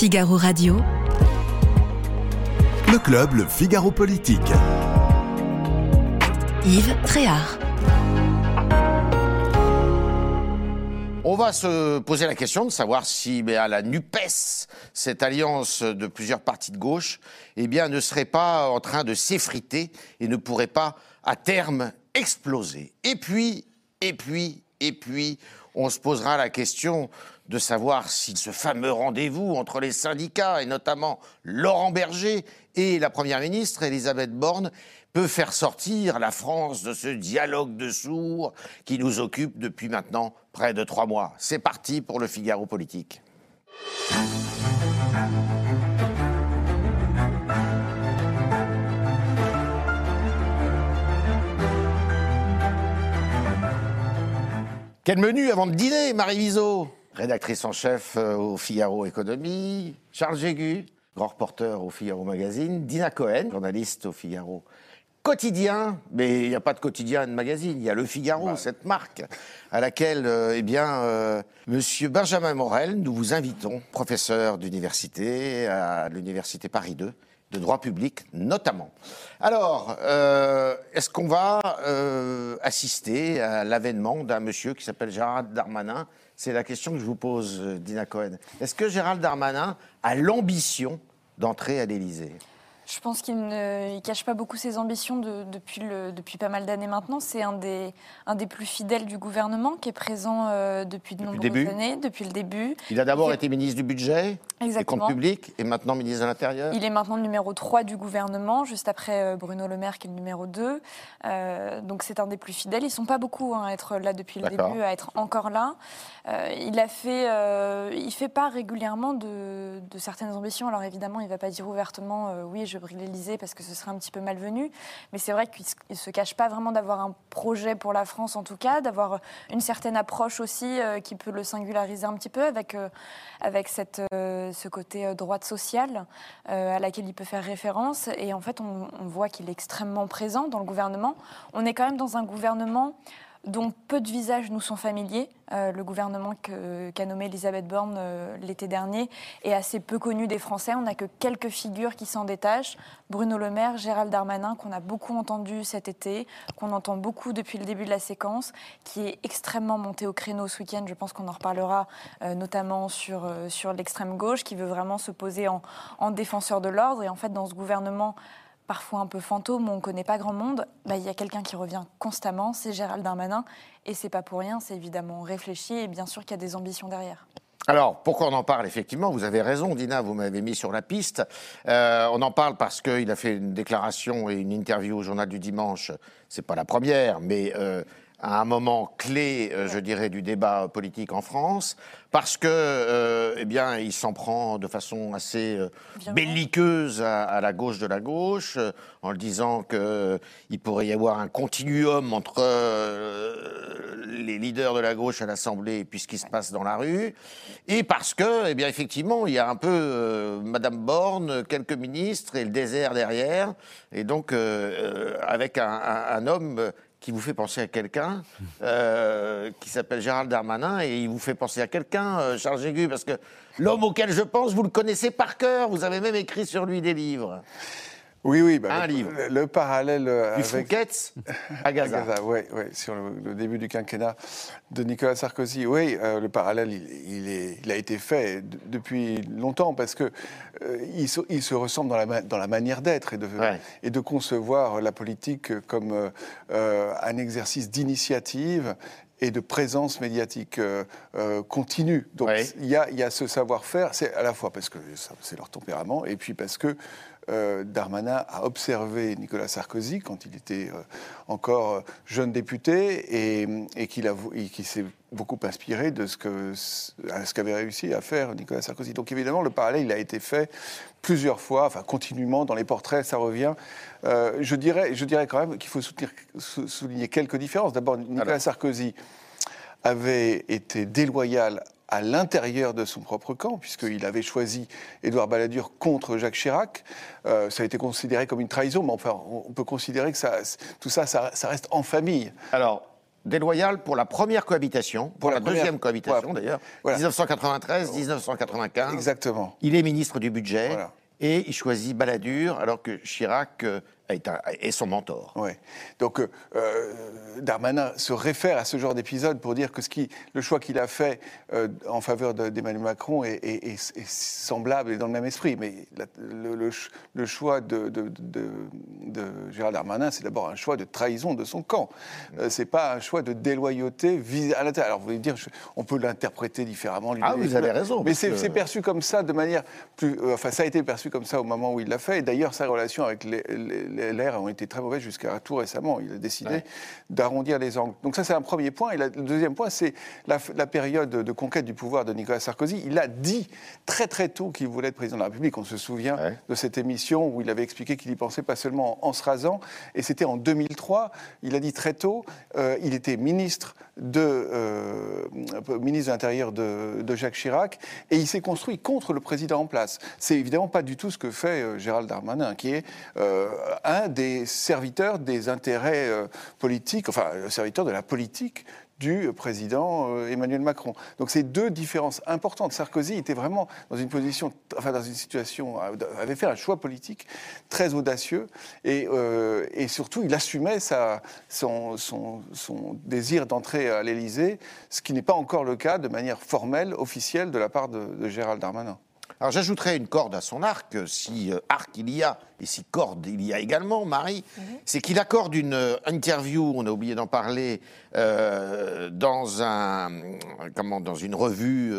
Figaro Radio. Le club, le Figaro Politique. Yves Tréhard. On va se poser la question de savoir si à la NUPES, cette alliance de plusieurs partis de gauche, eh bien, ne serait pas en train de s'effriter et ne pourrait pas, à terme, exploser. Et puis, et puis, et puis, on se posera la question de savoir si ce fameux rendez-vous entre les syndicats, et notamment Laurent Berger et la Première ministre, Elisabeth Borne, peut faire sortir la France de ce dialogue de sourds qui nous occupe depuis maintenant près de trois mois. C'est parti pour le Figaro politique. Quel menu avant de dîner, Marie Viseau Rédactrice en chef euh, au Figaro Économie. Charles Jégu, grand reporter au Figaro Magazine. Dina Cohen, journaliste au Figaro Quotidien. Mais il n'y a pas de quotidien de magazine, il y a le Figaro, cette marque, à laquelle, euh, eh bien, euh, monsieur Benjamin Morel, nous vous invitons, professeur d'université à l'Université Paris 2 de droit public notamment. Alors, euh, est-ce qu'on va euh, assister à l'avènement d'un monsieur qui s'appelle Gérald Darmanin? C'est la question que je vous pose, euh, Dina Cohen. Est-ce que Gérald Darmanin a l'ambition d'entrer à l'Élysée? Je pense qu'il ne cache pas beaucoup ses ambitions depuis, le, depuis pas mal d'années maintenant. C'est un des, un des plus fidèles du gouvernement qui est présent euh, depuis de nombreuses années, depuis le début. Il a d'abord été ministre du budget, des comptes publics, et maintenant ministre de l'Intérieur. Il est maintenant le numéro 3 du gouvernement, juste après euh, Bruno Le Maire qui est le numéro 2. Euh, donc c'est un des plus fidèles. Ils ne sont pas beaucoup hein, à être là depuis le début, à être encore là. il a fait, il fait part régulièrement de, de, certaines ambitions. Alors évidemment, il ne va pas dire ouvertement oui, je brille l'Élysée parce que ce serait un petit peu malvenu. Mais c'est vrai qu'il ne se cache pas vraiment d'avoir un projet pour la France en tout cas, d'avoir une certaine approche aussi euh, qui peut le singulariser un petit peu avec, euh, avec cette, euh, ce côté droite sociale à laquelle il peut faire référence. Et en fait, on, on voit qu'il est extrêmement présent dans le gouvernement. On est quand même dans un gouvernement dont peu de visages nous sont familiers. Euh, le gouvernement qu'a nommé Elisabeth Borne euh, l'été dernier est assez peu connu des Français. On n'a que quelques figures qui s'en détachent. Bruno Le Maire, Gérald Darmanin, qu'on a beaucoup entendu cet été, qu'on entend beaucoup depuis le début de la séquence, qui est extrêmement monté au créneau ce week-end. Je pense qu'on en reparlera euh, notamment sur, l'extrême gauche, qui veut vraiment se poser en, en défenseur de l'ordre. Et en fait, dans ce gouvernement parfois un peu fantôme, on ne connaît pas grand monde, bah, il y a quelqu'un qui revient constamment, c'est Gérald Darmanin, et c'est pas pour rien, c'est évidemment réfléchi, et bien sûr qu'il y a des ambitions derrière. Alors, pourquoi on en parle Effectivement, vous avez raison, Dina, vous m'avez mis sur la piste. Euh, on en parle parce qu'il a fait une déclaration et une interview au Journal du Dimanche. C'est pas la première, mais euh, à un moment clé, euh, je dirais, du débat politique en France, parce que, euh, eh bien, il s'en prend de façon assez euh, belliqueuse à, la gauche de la gauche, en le disant qu'il pourrait y avoir un continuum entre les leaders de la gauche à l'Assemblée et puis ce qui se passe dans la rue, et parce que, eh bien, effectivement, il y a un peu Madame Borne, quelques ministres et le désert derrière, et donc avec un, un homme qui vous fait penser à quelqu'un, euh, qui s'appelle Gérald Darmanin, et il vous fait penser à quelqu'un, euh, Charles Jégu, parce que l'homme auquel je pense, vous le connaissez par cœur, vous avez même écrit sur lui des livres. Oui, oui. Bah, un le, livre. Le, parallèle euh, du avec... à Gaza. oui, oui, sur le, début du quinquennat de Nicolas Sarkozy. Oui, euh, le parallèle, il, est, il, a été fait depuis longtemps parce que euh, il, se, il, se, ressemble dans la, dans la manière d'être et de, et de concevoir la politique comme un exercice d'initiative et de présence médiatique euh, continue. Donc il y, a, ce savoir-faire, c'est à la fois parce que c'est leur tempérament, et puis parce que euh, Darmanin a observé Nicolas Sarkozy quand il était euh, encore euh, jeune député et, qu'il s'est beaucoup inspiré de ce qu'avait réussi à faire Nicolas Sarkozy. Donc évidemment, le parallèle, il a été fait plusieurs fois, enfin continuellement dans les portraits, ça revient. je, dirais, je dirais quand même qu'il faut souligner quelques différences. D'abord, Nicolas Sarkozy avait été déloyal à l'intérieur de son propre camp, puisqu'il avait choisi Édouard Balladur contre Jacques Chirac. Euh, ça a été considéré comme une trahison, mais enfin, on peut considérer que ça, tout ça, ça, reste en famille. Alors, déloyal pour la première cohabitation, pour, la, deuxième cohabitation d'ailleurs, 1993, 1995. Exactement. Il est ministre du budget et il choisit Balladur alors que Chirac et son mentor. Ouais. Donc, euh, euh, Darmanin se réfère à ce genre d'épisode pour dire que ce qui, le choix qu'il a fait euh, en faveur d'Emmanuel Macron est, semblable et dans le même esprit. Mais le, choix de, de, Gérald Darmanin, c'est d'abord un choix de trahison de son camp. c'est pas un choix de déloyauté à l'intérieur. Alors, vous voulez dire, on peut l'interpréter différemment. Ah, vous avez raison. Mais c'est perçu comme ça de manière plus. enfin, ça a été perçu comme ça au moment où il l'a fait. Et d'ailleurs, sa relation avec les les ont été très mauvaises jusqu'à tout récemment. Il a décidé d'arrondir les angles. Donc ça, c'est un premier point. Et le deuxième point, c'est la, période de conquête du pouvoir de Nicolas Sarkozy. Il a dit très très tôt qu'il voulait être président de la République. On se souvient de cette émission où il avait expliqué qu'il y pensait pas seulement en se rasant. Et c'était en 2003. Il a dit très tôt. Euh, il était ministre de euh, ministre de l'Intérieur de, Jacques Chirac et il s'est construit contre le président en place. C'est évidemment pas du tout ce que fait euh, Gérald Darmanin, qui est un des serviteurs des intérêts euh, politiques, enfin, le serviteur de la politique du président euh, Emmanuel Macron. Donc c'est deux différences importantes. Sarkozy était vraiment dans une position, enfin dans une situation, euh, avait fait un choix politique très audacieux et, et surtout il assumait son désir d'entrer à l'Élysée, ce qui n'est pas encore le cas de manière formelle, officielle de la part de, de Gérald Darmanin. Alors j'ajouterais une corde à son arc, si euh, arc il y a, et si corde il y a également, Marie, mhm. c'est qu'il accorde une euh, interview, on a oublié d'en parler, euh, dans, un, comment, dans une revue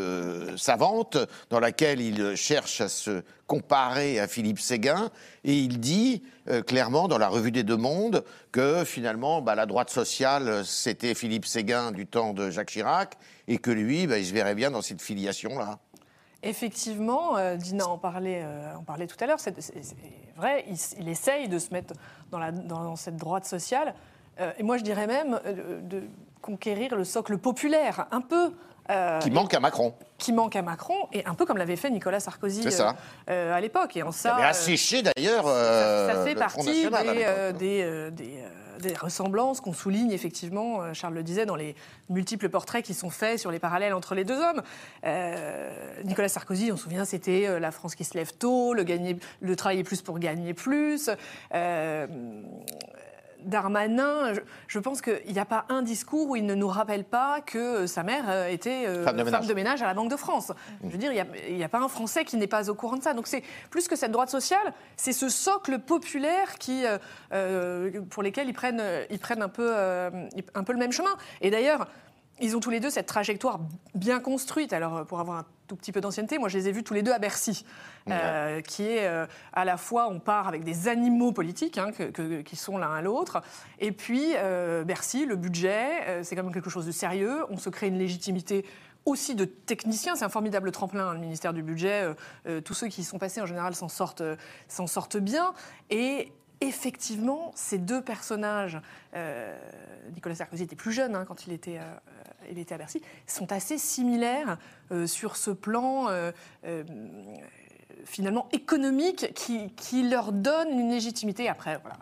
savante, dans laquelle il cherche à se comparer à Philippe Séguin, et il dit clairement dans la revue des Deux Mondes que finalement bah, la droite sociale, c'était Philippe Séguin du temps de Jacques Chirac, et que lui, bah, il se verrait bien dans cette filiation-là. Effectivement, euh, Dina en parlait, euh, parlait tout à l'heure, c'est vrai, il, essaye de se mettre dans, la, dans cette droite sociale, euh, et moi je dirais même de conquérir le socle populaire, un peu. qui manque à Macron. Qui manque à Macron, et un peu comme l'avait fait Nicolas Sarkozy à l'époque. Et en ça. Avait asséché d'ailleurs. ça, fait partie des, des des ressemblances qu'on souligne effectivement, euh, Charles le disait, dans les multiples portraits qui sont faits sur les parallèles entre les deux hommes. Euh, Nicolas Sarkozy, on se souvient, c'était euh, la France qui se lève tôt, le, gagner, le travailler plus pour gagner plus. Darmanin, je, pense qu'il n'y a pas un discours où il ne nous rappelle pas que sa mère euh, était euh, femme, de, ménage à la Banque de France. Je veux dire, il n'y a, pas un Français qui n'est pas au courant de ça. Donc c'est plus que cette droite sociale, c'est ce socle populaire qui, euh, pour lesquels ils prennent, ils prennent un, peu, un peu le même chemin. Et d'ailleurs, ils ont tous les deux cette trajectoire bien construite. Alors, pour avoir un tout petit peu d'ancienneté, moi, je les ai vus tous les deux à Bercy, euh, qui est euh, à la fois, on part avec des animaux politiques hein, qui sont l'un à l'autre, et puis euh, Bercy, le budget, c'est quand même quelque chose de sérieux. On se crée une légitimité aussi de techniciens. C'est un formidable tremplin, hein, le ministère du Budget. tous ceux qui y sont passés, en général, s'en sortent, s'en sortent bien. Et effectivement, ces deux personnages, Nicolas Sarkozy était plus jeune hein, quand il était il était à Bercy, sont assez similaires euh, sur ce plan euh, euh, finalement économique qui, leur donne une légitimité. Après, voilà,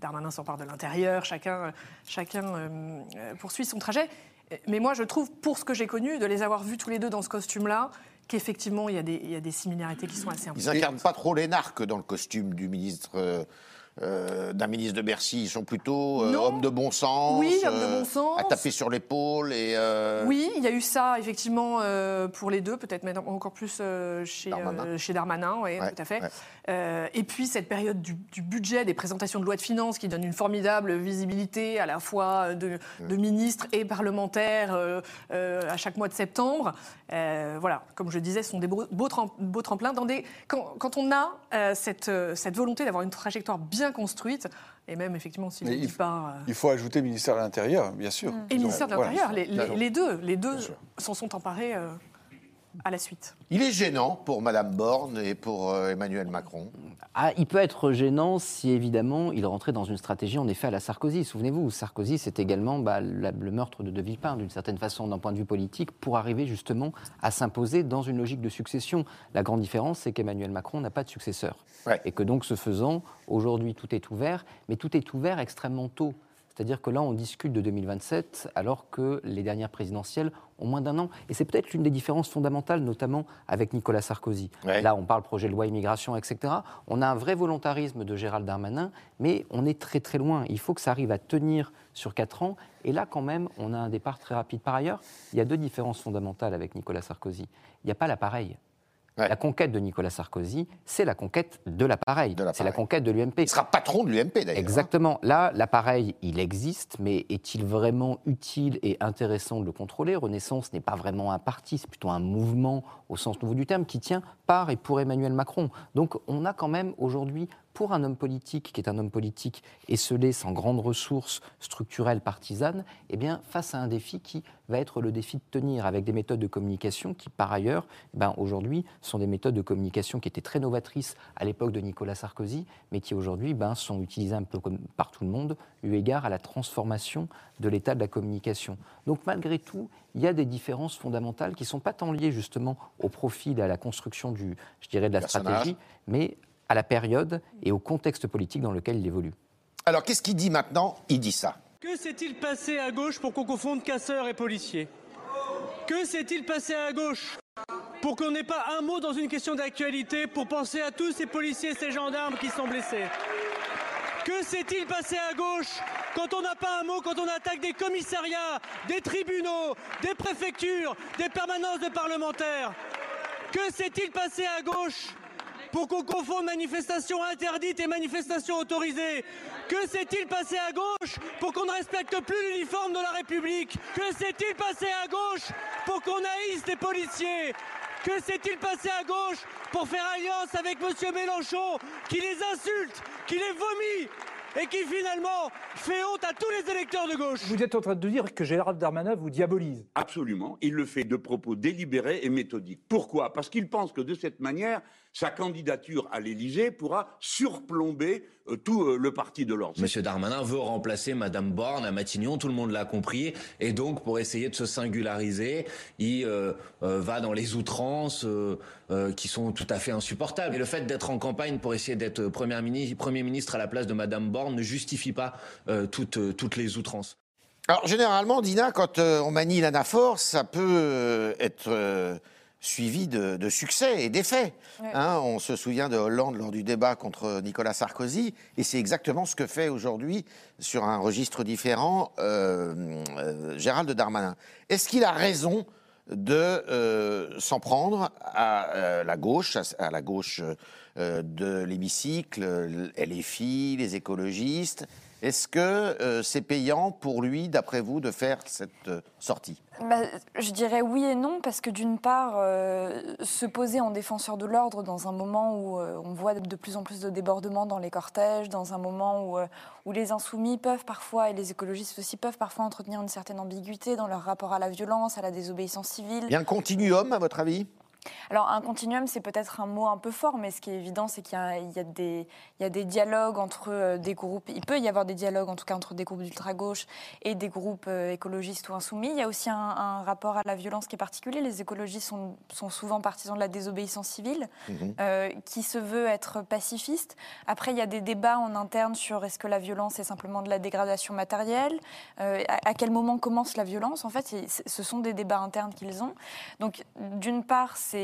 Darmanin s'empare de l'intérieur, chacun, chacun poursuit son trajet. Mais moi, je trouve, pour ce que j'ai connu, de les avoir vus tous les deux dans ce costume-là, qu'effectivement, il, il, y a des similarités qui sont assez importantes. Ils n'incarnent pas trop l'énarque dans le costume du ministre euh, d'un ministre de Bercy. Ils sont plutôt euh, hommes de bon sens. Oui, hommes de bon sens. À taper sur l'épaule. et. Euh, oui, il y a eu ça, effectivement, pour les deux, peut-être même encore plus chez Darmanin, chez Darmanin oui, tout à fait. et puis, cette période du, budget, des présentations de loi de finances qui donnent une formidable visibilité à la fois de, ministres et parlementaires à chaque mois de septembre. voilà, comme je disais, ce sont des beaux, beaux, tremplins. Dans des, quand, quand on a cette, cette volonté d'avoir une trajectoire bien construite. Et même, effectivement, s'il il, pas, euh, il faut ajouter ministère de l'Intérieur, bien sûr. Et ministère de l'Intérieur, les, les, deux, les deux s'en sont emparés euh, à la suite. Il est gênant pour Madame Borne et pour euh, Emmanuel Macron ah, Il peut être gênant si, évidemment, il rentrait dans une stratégie, en effet, à la Sarkozy. Souvenez-vous, Sarkozy, c'est également bah, le meurtre de De Villepin, d'une certaine façon, d'un point de vue politique, pour arriver justement à s'imposer dans une logique de succession. La grande différence, c'est qu'Emmanuel Macron n'a pas de successeur. Et que donc, ce faisant, aujourd'hui, tout est ouvert, mais tout est ouvert extrêmement tôt. C'est-à-dire que là, on discute de 2027 alors que les dernières présidentielles ont moins d'un an. Et c'est peut-être l'une des différences fondamentales, notamment avec Nicolas Sarkozy. Là, on parle projet de loi immigration, etc. On a un vrai volontarisme de Gérald Darmanin, mais on est très très loin. Il faut que ça arrive à tenir sur quatre ans. Et là, quand même, on a un départ très rapide. Par ailleurs, il y a deux différences fondamentales avec Nicolas Sarkozy. Il n'y a pas l'appareil. La conquête de Nicolas Sarkozy, c'est la conquête de l'appareil. C'est la conquête de l'UMP. Il sera patron de l'UMP d'ailleurs. Hein. Exactement. Là, l'appareil, il existe, mais est-il vraiment utile et intéressant de le contrôler? Renaissance n'est pas vraiment un parti, c'est plutôt un mouvement au sens nouveau du terme qui tient par et pour Emmanuel Macron. Donc on a quand même aujourd'hui pour un homme politique qui est un homme politique esselé, sans grandes ressources structurelles partisanes, eh bien, face à un défi qui va être le défi de tenir avec des méthodes de communication qui, par ailleurs, eh ben, aujourd'hui, sont des méthodes de communication qui étaient très novatrices à l'époque de Nicolas Sarkozy, mais qui aujourd'hui ben, sont utilisées un peu comme par tout le monde, eu égard à la transformation de l'état de la communication. Donc, malgré tout, il y a des différences fondamentales qui ne sont pas tant liées justement au profil et à la construction du, je dirais, de la stratégie, mais à la période et au contexte politique dans lequel il évolue. Alors qu'est-ce qu'il dit maintenant? Il dit ça. Que s'est-il passé à gauche pour qu'on confonde casseurs et policiers? Que s'est-il passé à gauche pour qu'on n'ait pas un mot dans une question d'actualité pour penser à tous ces policiers et ces gendarmes qui sont blessés? Que s'est-il passé à gauche quand on n'a pas un mot, quand on attaque des commissariats, des tribunaux, des préfectures, des permanences de parlementaires? Que s'est-il passé à gauche pour qu'on confonde manifestation interdite et manifestation autorisée Que s'est-il passé à gauche pour qu'on ne respecte plus l'uniforme de la République? Que s'est-il passé à gauche pour qu'on haïsse les policiers? Que s'est-il passé à gauche pour faire alliance avec M. Mélenchon qui les insulte, qui les vomit et qui finalement fait honte à tous les électeurs de gauche? Vous êtes en train de dire que Gérald Darmanin vous diabolise. Absolument. Il le fait de propos délibérés et méthodiques. Pourquoi? Parce qu'il pense que de cette manière, sa candidature à l'Élysée pourra surplomber euh, tout euh, le parti de l'ordre. Monsieur Darmanin veut remplacer Madame Borne à Matignon, tout le monde l'a compris, et donc pour essayer de se singulariser, il euh, va dans les outrances qui sont tout à fait insupportables. Et le fait d'être en campagne pour essayer d'être premier ministre, premier ministre à la place de Madame Borne ne justifie pas toutes, toutes les outrances. Alors généralement, Dina, quand on manie l'anaphore, ça peut être suivi de, succès et d'effets. Hein, on se souvient de Hollande lors du débat contre Nicolas Sarkozy, et c'est exactement ce que fait aujourd'hui, sur un registre différent, euh, euh, Gérald Darmanin. Est-ce qu'il a raison de euh, s'en prendre à la gauche, à, la gauche de l'hémicycle, LFI, les écologistes est-ce que euh, c'est payant pour lui, d'après vous, de faire cette euh, sortie? Bah, Je dirais oui et non, parce que d'une part, euh, se poser en défenseur de l'ordre dans un moment où on voit de plus en plus de débordements dans les cortèges, dans un moment où, où les insoumis peuvent parfois, et les écologistes aussi, peuvent parfois entretenir une certaine ambiguïté dans leur rapport à la violence, à la désobéissance civile. Il y a un continuum, à votre avis? Alors, un continuum, c'est peut-être un mot un peu fort, mais ce qui est évident, c'est qu'il y, y, a des dialogues entre euh, des groupes. Il peut y avoir des dialogues, en tout cas, entre des groupes d'ultra-gauche et des groupes euh, écologistes ou insoumis. Il y a aussi un, rapport à la violence qui est particulier. Les écologistes sont, sont souvent partisans de la désobéissance civile, mhm. euh, qui se veut être pacifiste. Après, il y a des débats en interne sur est-ce que la violence est simplement de la dégradation matérielle à, quel moment commence la violence En fait, ce sont des débats internes qu'ils ont. Donc, d'une part, c'est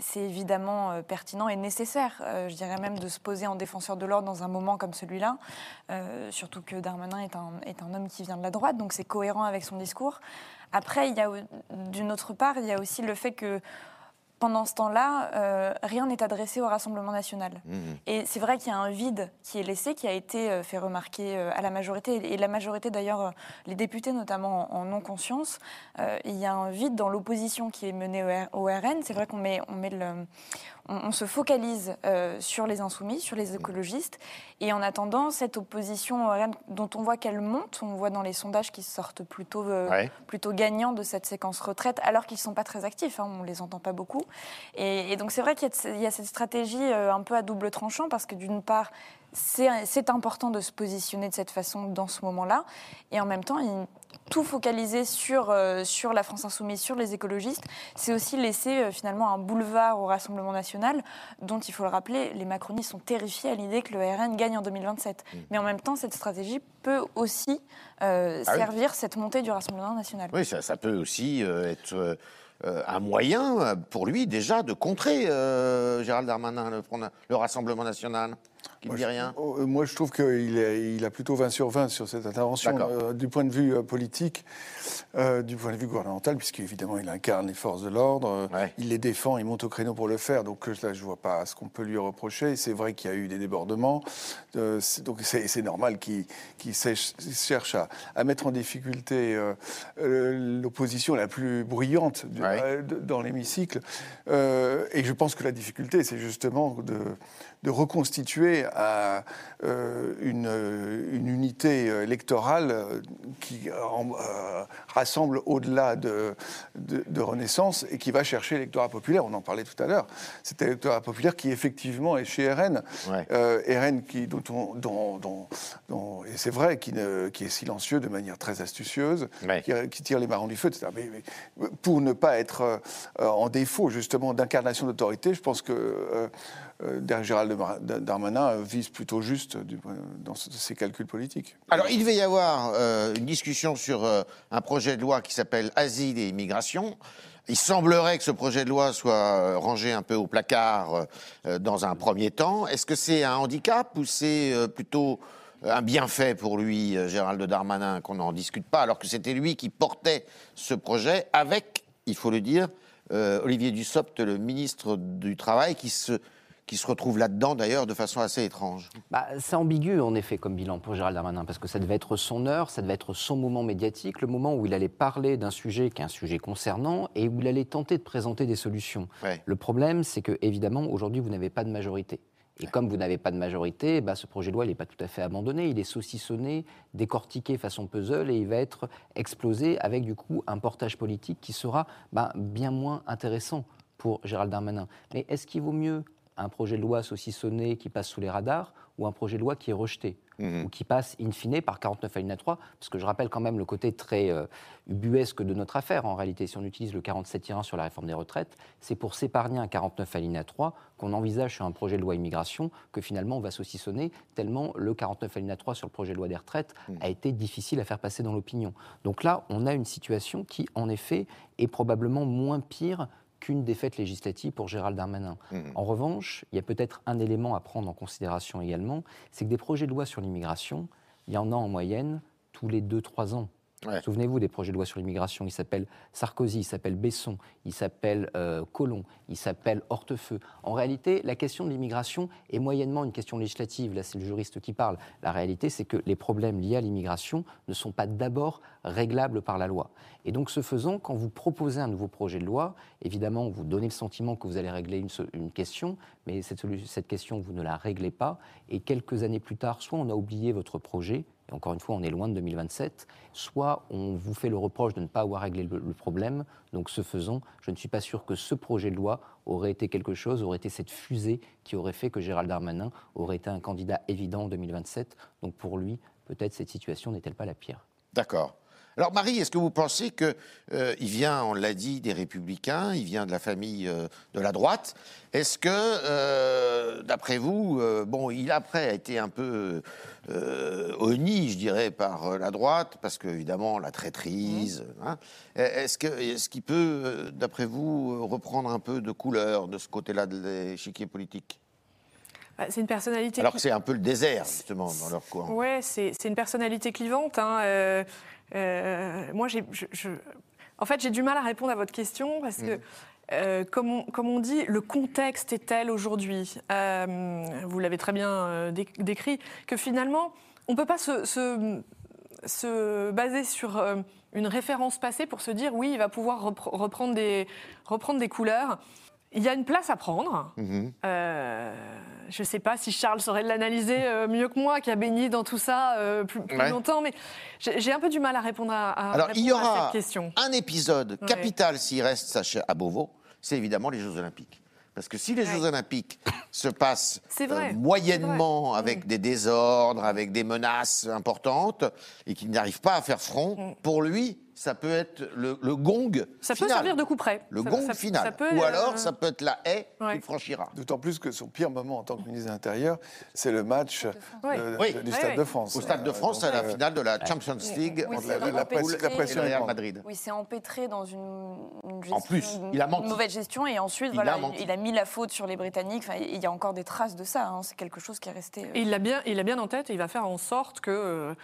c'est évidemment euh, pertinent et nécessaire, euh, je dirais même, de se poser en défenseur de l'ordre dans un moment comme celui-là, euh, surtout que Darmanin est un, est un homme qui vient de la droite, donc c'est cohérent avec son discours. Après, il y a d'une autre part, il y a aussi le fait que pendant ce temps-là, euh, rien n'est adressé au Rassemblement national. Mmh. Et c'est vrai qu'il y a un vide qui est laissé, qui a été euh, fait remarquer euh, à la majorité, et la majorité d'ailleurs, les députés notamment en, non conscience. il y a un vide dans l'opposition qui est menée au, RN. C'est vrai qu'on met, on met le, on, se focalise sur les insoumis, sur les écologistes, et en attendant cette opposition dont on voit qu'elle monte, on voit dans les sondages qu'ils sortent plutôt, plutôt gagnants de cette séquence retraite, alors qu'ils ne sont pas très actifs, hein, on ne les entend pas beaucoup. Et, donc c'est vrai qu'il y, a cette stratégie un peu à double tranchant parce que d'une part, c'est important de se positionner de cette façon dans ce moment-là. Et en même temps, il, tout focaliser sur, euh, sur la France insoumise, sur les écologistes, c'est aussi laisser euh, finalement un boulevard au Rassemblement national, dont il faut le rappeler, les macronistes sont terrifiés à l'idée que le RN gagne en 2027. Mmh. Mais en même temps, cette stratégie peut aussi euh, ah servir cette montée du Rassemblement national. Oui, ça, ça peut aussi être un moyen pour lui déjà de contrer Gérald Darmanin, le Rassemblement national qui ne dit rien je, oh, Moi, je trouve qu'il il a plutôt 20 sur 20 sur cette intervention. Euh, du point de vue euh, politique, euh, du point de vue gouvernemental, puisqu'évidemment, il incarne les forces de l'ordre, il les défend, il monte au créneau pour le faire. Donc là, je ne vois pas ce qu'on peut lui reprocher. C'est vrai qu'il y a eu des débordements. donc c'est normal qu'il cherche à, à, mettre en difficulté l'opposition la plus bruyante dans l'hémicycle. et je pense que la difficulté, c'est justement de de reconstituer à euh, une, une, unité électorale qui euh, rassemble au-delà de, de, Renaissance et qui va chercher l'électorat populaire. On en parlait tout à l'heure. Cet électorat populaire qui effectivement est chez RN. Euh, RN qui, dont, dont, dont, et c'est vrai, qui, ne, qui, est silencieux de manière très astucieuse, qui, tire les marrons du feu, etc. Mais, pour ne pas être en défaut justement d'incarnation d'autorité, je pense que euh, Gérald Darmanin vise plutôt juste dans ses calculs politiques. Alors, il va y avoir euh, une discussion sur euh, un projet de loi qui s'appelle Asile et immigration. Il semblerait que ce projet de loi soit rangé un peu au placard dans un premier temps. Est-ce que c'est un handicap ou c'est plutôt un bienfait pour lui, Gérald Darmanin, qu'on n'en discute pas, alors que c'était lui qui portait ce projet avec, il faut le dire, Olivier Dussopt, le ministre du Travail, qui se qui se retrouve là-dedans d'ailleurs de façon assez étrange. Bah, c'est ambigu en effet comme bilan pour Gérald Darmanin parce que ça devait être son heure, ça devait être son moment médiatique, le moment où il allait parler d'un sujet qui est un sujet concernant et où il allait tenter de présenter des solutions. Le problème, c'est que évidemment aujourd'hui vous n'avez pas de majorité. Et comme vous n'avez pas de majorité, bah, ce projet de loi n'est pas tout à fait abandonné. Il est saucissonné, décortiqué façon puzzle et il va être explosé avec du coup un portage politique qui sera bah, bien moins intéressant pour Gérald Darmanin. Mais est-ce qu'il vaut mieux un projet de loi saucissonné qui passe sous les radars ou un projet de loi qui est rejeté mhm. ou qui passe in fine par 49 alinéa 3 Parce que je rappelle quand même le côté très euh, ubuesque de notre affaire. En réalité, si on utilise le 47-1 sur la réforme des retraites, c'est pour s'épargner un 49 alinéa 3 qu'on envisage sur un projet de loi immigration que finalement on va saucissonner tellement le 49 alinéa 3 sur le projet de loi des retraites mhm. a été difficile à faire passer dans l'opinion. Donc là, on a une situation qui, en effet, est probablement moins pire qu'une défaite législative pour Gérald Darmanin. Mmh. En revanche, il y a peut-être un élément à prendre en considération également, c'est que des projets de loi sur l'immigration, il y en a en moyenne tous les 2-3 ans. Souvenez-vous des projets de loi sur l'immigration. Il s'appelle Sarkozy, il s'appelle Besson, il s'appelle euh, Collomb, il s'appelle Hortefeux. En réalité, la question de l'immigration est moyennement une question législative. Là, c'est le juriste qui parle. La réalité, c'est que les problèmes liés à l'immigration ne sont pas d'abord réglables par la loi. Et donc, ce faisant, quand vous proposez un nouveau projet de loi, évidemment, vous donnez le sentiment que vous allez régler une, une question, mais cette, cette question, vous ne la réglez pas. Et quelques années plus tard, soit on a oublié votre projet, encore une fois, on est loin de 2027, soit on vous fait le reproche de ne pas avoir réglé le, problème. Donc, ce faisant, je ne suis pas sûr que ce projet de loi aurait été quelque chose, aurait été cette fusée qui aurait fait que Gérald Darmanin aurait été un candidat évident en 2027. Donc, pour lui, peut-être cette situation n'est-elle pas la pire. D'accord. Alors Marie, est-ce que vous pensez qu'il euh, vient, on l'a dit, des républicains, il vient de la famille euh, de la droite Est-ce que, euh, d'après vous, bon, il après a été un peu honni, je dirais, par la droite, parce qu'évidemment, la traîtrise. Mmh. Hein. est-ce qu'il est peut, d'après vous, reprendre un peu de couleur de ce côté-là de l'échiquier politique? Bah, c'est une personnalité. Alors que c'est un peu le désert, justement, dans leur coin. Oui, c'est une personnalité clivante. Hein, euh, moi, j'ai, en fait, j'ai du mal à répondre à votre question parce que. Mm. Euh, comme, on, comme, on, dit, le contexte est tel aujourd'hui, euh, vous l'avez très bien décrit, que finalement, on ne peut pas se, se, se, baser sur une référence passée pour se dire oui, il va pouvoir reprendre, des, reprendre des couleurs. Il y a une place à prendre. Mm-hmm. Je ne sais pas si Charles saurait l'analyser euh, mieux que moi, qui a baigné dans tout ça euh, plus, longtemps, mais j'ai un peu du mal à répondre à, Alors, il y aura un épisode capital s'il reste à Beauvau. c'est évidemment les Jeux Olympiques. Parce que si les Jeux Olympiques se passent euh, moyennement avec des désordres, avec des menaces importantes, et qu'il n'arrive pas à faire front, mm. pour lui, ça peut être le, gong Ça peut servir de coup près. Le gong final. Ou alors, euh, ça peut être la haie qu'il franchira. D'autant plus que son pire moment en tant que ministre de l'Intérieur, c'est le match du Stade de France. Au Stade de France, c'est la euh, finale de la Champions League entre la, la, et le Real Madrid. Oui, c'est empêtré dans une, gestion, en plus, il a une mauvaise gestion et ensuite, il, voilà, a il, a mis la faute sur les Britanniques. Enfin, il y a encore des traces de ça. Hein. C'est quelque chose qui est resté. Euh, il l'a bien, il bien en tête et il va faire en sorte que euh,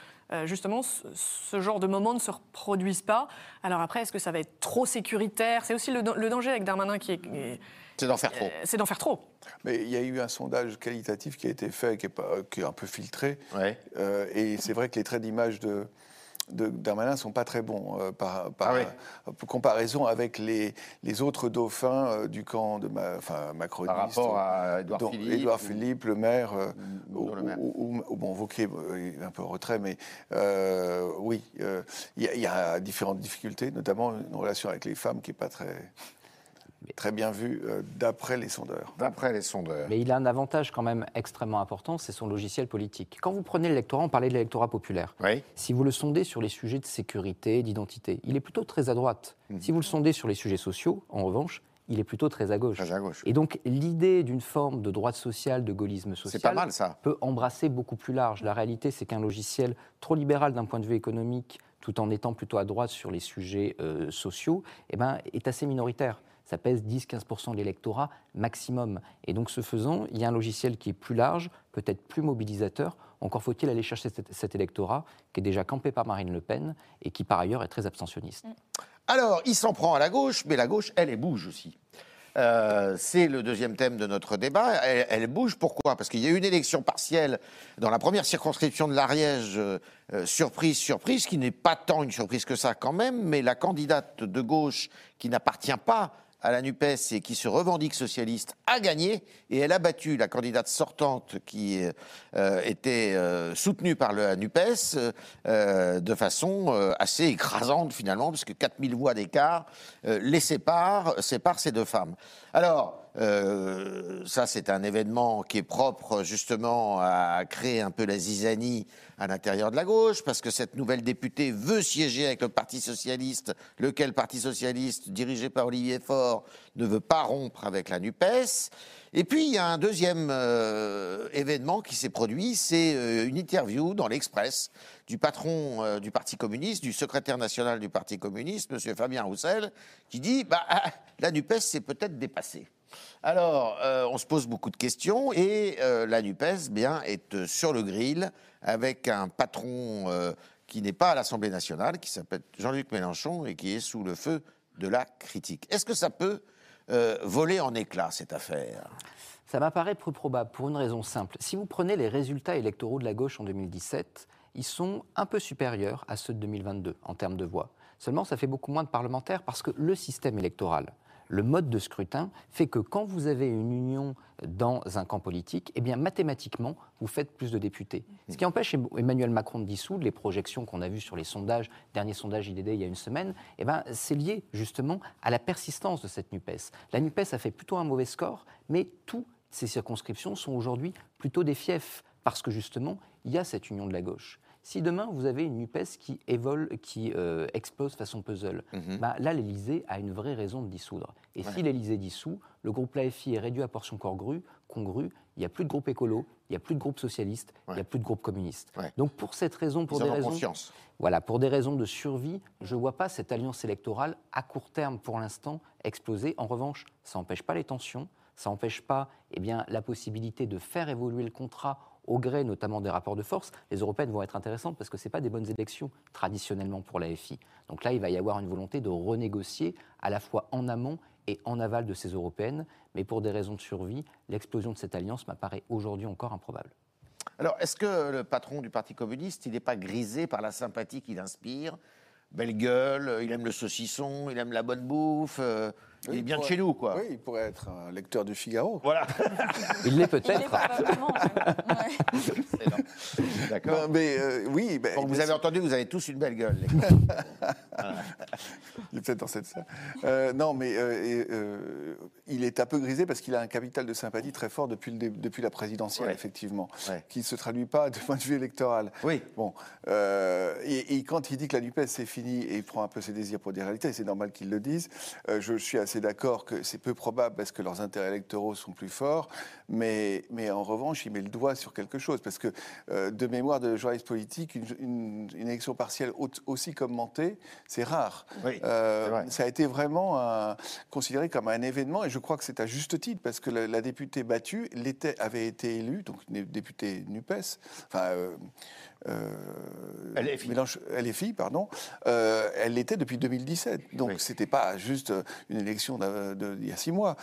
justement, ce, genre de moments ne se reproduisent pas. Alors après, est-ce que ça va être trop sécuritaire? C'est aussi le, danger avec Darmanin qui est... c'est d'en faire trop. Euh, c'est d'en faire trop. Mais il y a eu un sondage qualitatif qui a été fait, qui est, pas, qui est un peu filtré. Euh, et c'est vrai que les traits d'image de, de Darmanin ne sont pas très bons euh, par, par ah comparaison avec les, les autres dauphins euh, du camp de ma, enfin, macroniste. Par rapport à Édouard Philippe. Édouard Philippe, le maire, euh, ou, bon, Vauquier est un peu en retrait, mais oui, il y, y, a différentes difficultés, notamment une relation avec les femmes qui n'est pas très très bien vu euh, d'après les sondeurs. D'après les sondeurs. Mais il a un avantage quand même extrêmement important, c'est son logiciel politique. Quand vous prenez l'électorat, on parlait de l'électorat populaire. Oui. Si vous le sondez sur les sujets de sécurité, d'identité, il est plutôt très à droite. Hmm. Si vous le sondez sur les sujets sociaux, en revanche, il est plutôt très à gauche. Très à gauche. Et donc l'idée d'une forme de droite sociale, de gaullisme social, pas mal, ça. peut embrasser beaucoup plus large. La réalité, c'est qu'un logiciel trop libéral d'un point de vue économique, tout en étant plutôt à droite sur les sujets euh, sociaux, eh ben, est assez minoritaire ça pèse 10-15% de l'électorat maximum. Et donc, ce faisant, il y a un logiciel qui est plus large, peut-être plus mobilisateur. Encore faut-il aller chercher cet, électorat qui est déjà campé par Marine Le Pen et qui, par ailleurs, est très abstentionniste. Mm. Alors, il s'en prend à la gauche, mais la gauche, elle, elle bouge aussi. Euh, c'est le deuxième thème de notre débat. Elle, bouge. Pourquoi? Parce qu'il y a eu une élection partielle dans la première circonscription de l'Ariège, euh, surprise, surprise, qui n'est pas tant une surprise que ça quand même, mais la candidate de gauche qui n'appartient pas à la NUPES et qui se revendique socialiste a gagné et elle a battu la candidate sortante qui euh, était euh, soutenue par la NUPES euh, de façon assez écrasante finalement, puisque 4000 voix d'écart les séparent, séparent ces deux femmes. Alors, ça c'est un événement qui est propre justement à créer un peu la zizanie à l'intérieur de la gauche, parce que cette nouvelle députée veut siéger avec le Parti socialiste, lequel Parti socialiste, dirigé par Olivier Faure, ne veut pas rompre avec la NUPES. Et puis, il y a un deuxième euh, événement qui s'est produit, c'est euh, une interview dans l'Express du patron euh, du Parti communiste, du secrétaire national du Parti communiste, M. Fabien Roussel, qui dit bah, ah, la NUPES s'est peut-être dépassée. Alors, on se pose beaucoup de questions et la NUPES bien, est sur le grill avec un patron qui n'est pas à l'Assemblée nationale, qui s'appelle Jean-Luc Mélenchon et qui est sous le feu de la critique. Est-ce que ça peut euh, voler en éclats, cette affaire? Ça m'apparaît peu probable pour une raison simple. Si vous prenez les résultats électoraux de la gauche en 2017, ils sont un peu supérieurs à ceux de 2022 en termes de voix. Seulement, ça fait beaucoup moins de parlementaires parce que le système électoral, le mode de scrutin fait que quand vous avez une union dans un camp politique, eh mathématiquement, vous faites plus de députés. Ce qui empêche Emmanuel Macron de dissoudre les projections qu'on a vues sur les sondages, dernier sondage IDD il y a une semaine, eh ben, c'est lié justement à la persistance de cette NUPES. La NUPES a fait plutôt un mauvais score, mais toutes ces circonscriptions sont aujourd'hui plutôt des fiefs, parce que justement, il y a cette union de la gauche. Si demain vous avez une NUPES qui évole, qui euh, explose façon puzzle, mhm. bah, là l'Elysée a une vraie raison de dissoudre. Et si l'Elysée dissout, le groupe LAFI est réduit à portion congrue, congrue il n'y a plus de groupe écolo, il n'y a plus de groupe socialiste, il n'y a plus de groupe communiste. Donc pour cette raison, pour des raisons, voilà, pour des raisons de survie, je ne vois pas cette alliance électorale à court terme pour l'instant exploser. En revanche, ça n'empêche pas les tensions, ça n'empêche pas eh bien, la possibilité de faire évoluer le contrat au gré notamment des rapports de force, les européennes vont être intéressantes parce que ce pas des bonnes élections traditionnellement pour la FI. Donc là, il va y avoir une volonté de renégocier à la fois en amont et en aval de ces européennes, mais pour des raisons de survie, l'explosion de cette alliance m'apparaît aujourd'hui encore improbable. Alors, est-ce que le patron du Parti communiste, il n'est pas grisé par la sympathie qu'il inspire? Belle gueule, il aime le saucisson, il aime la bonne bouffe. Il est bien de chez nous, quoi. Oui, il pourrait être un lecteur du Figaro. Voilà. il l'est peut-être. D'accord. Mais oui. Ben, vous avez entendu, vous avez tous une belle gueule. il est peut-être dans cette salle. non, mais il est un peu grisé parce qu'il a un capital de sympathie très fort depuis, le, depuis la présidentielle, effectivement, qui ne se traduit pas de point de vue électoral. Oui. Bon, euh, et, quand il dit que la NUPES c'est fini et il prend un peu ses désirs pour des réalités, c'est normal qu'il le dise, euh, je, suis assez d'accord que c'est peu probable parce que leurs intérêts électoraux sont plus forts, mais, mais en revanche, il met le doigt sur quelque chose parce que euh, de mémoire de journaliste politique, une, élection partielle aussi commentée, c'est rare. Oui, ça a été vraiment considéré comme un événement et je crois que c'est à juste titre, parce que la, députée battue avait été élue, donc députée NUPES, enfin. Euh, euh, elle est fille. elle est fille, pardon. Euh, elle l'était depuis 2017. Donc ce c'était pas juste une élection d'il y a six mois.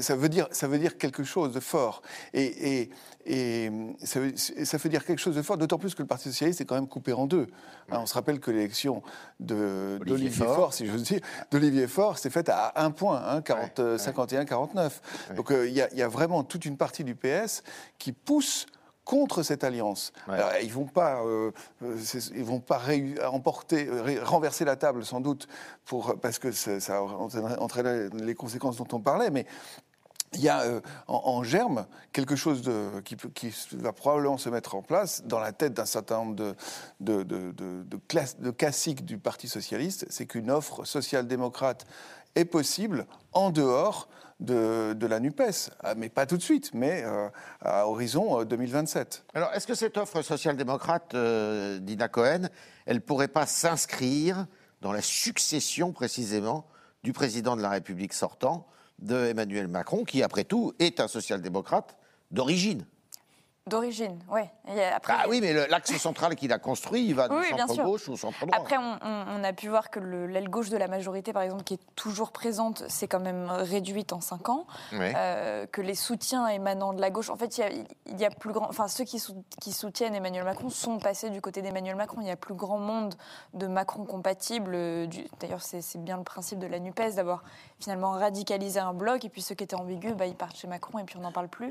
Ça veut dire ça veut dire quelque chose de fort. Et, et, ça, veut, ça, veut, dire quelque chose de fort. D'autant plus que le Parti socialiste est quand même coupé en deux. Hein, on se rappelle que l'élection d'Olivier Faure, si je veux dire, d'Olivier Faure, s'est faite à un point, hein, 51-49. Donc il y, y, a vraiment toute une partie du PS qui pousse contre cette alliance. ils vont pas, euh, euh, ils vont pas emporter, euh, renverser la table sans doute pour parce que ça entraînerait les conséquences dont on parlait, mais il y a en, germe quelque chose de, qui, qui, va probablement se mettre en place dans la tête d'un certain nombre de, de, de, de, de classiques du Parti socialiste, c'est qu'une offre social-démocrate est possible en dehors de, la NUPES, ah, mais pas tout de suite, mais euh, à horizon 2027. Euh, Alors, est-ce que cette offre social-démocrate euh, d'Ina Cohen, elle ne pourrait pas s'inscrire dans la succession précisément du président de la République sortant, de Emmanuel Macron, qui après tout est un social-démocrate d'origine? D'origine, oui. ah oui, mais l'axe central qu'il a construit, il va du centre-gauche ou centre-droit. Après, on, a pu voir que l'aile gauche de la majorité, par exemple, qui est toujours présente, s'est quand même réduite en 5 ans. Euh, que les soutiens émanant de la gauche, en fait, il y a, plus grand... Enfin, ceux qui, qui, soutiennent Emmanuel Macron sont passés du côté d'Emmanuel Macron. Il y a plus grand monde de Macron compatibles. Euh, d'ailleurs, c'est bien le principe de la NUPES, d'avoir finalement radicalisé un bloc, et puis ceux qui étaient ambigus, bah, ils partent chez Macron, et puis on n'en parle plus.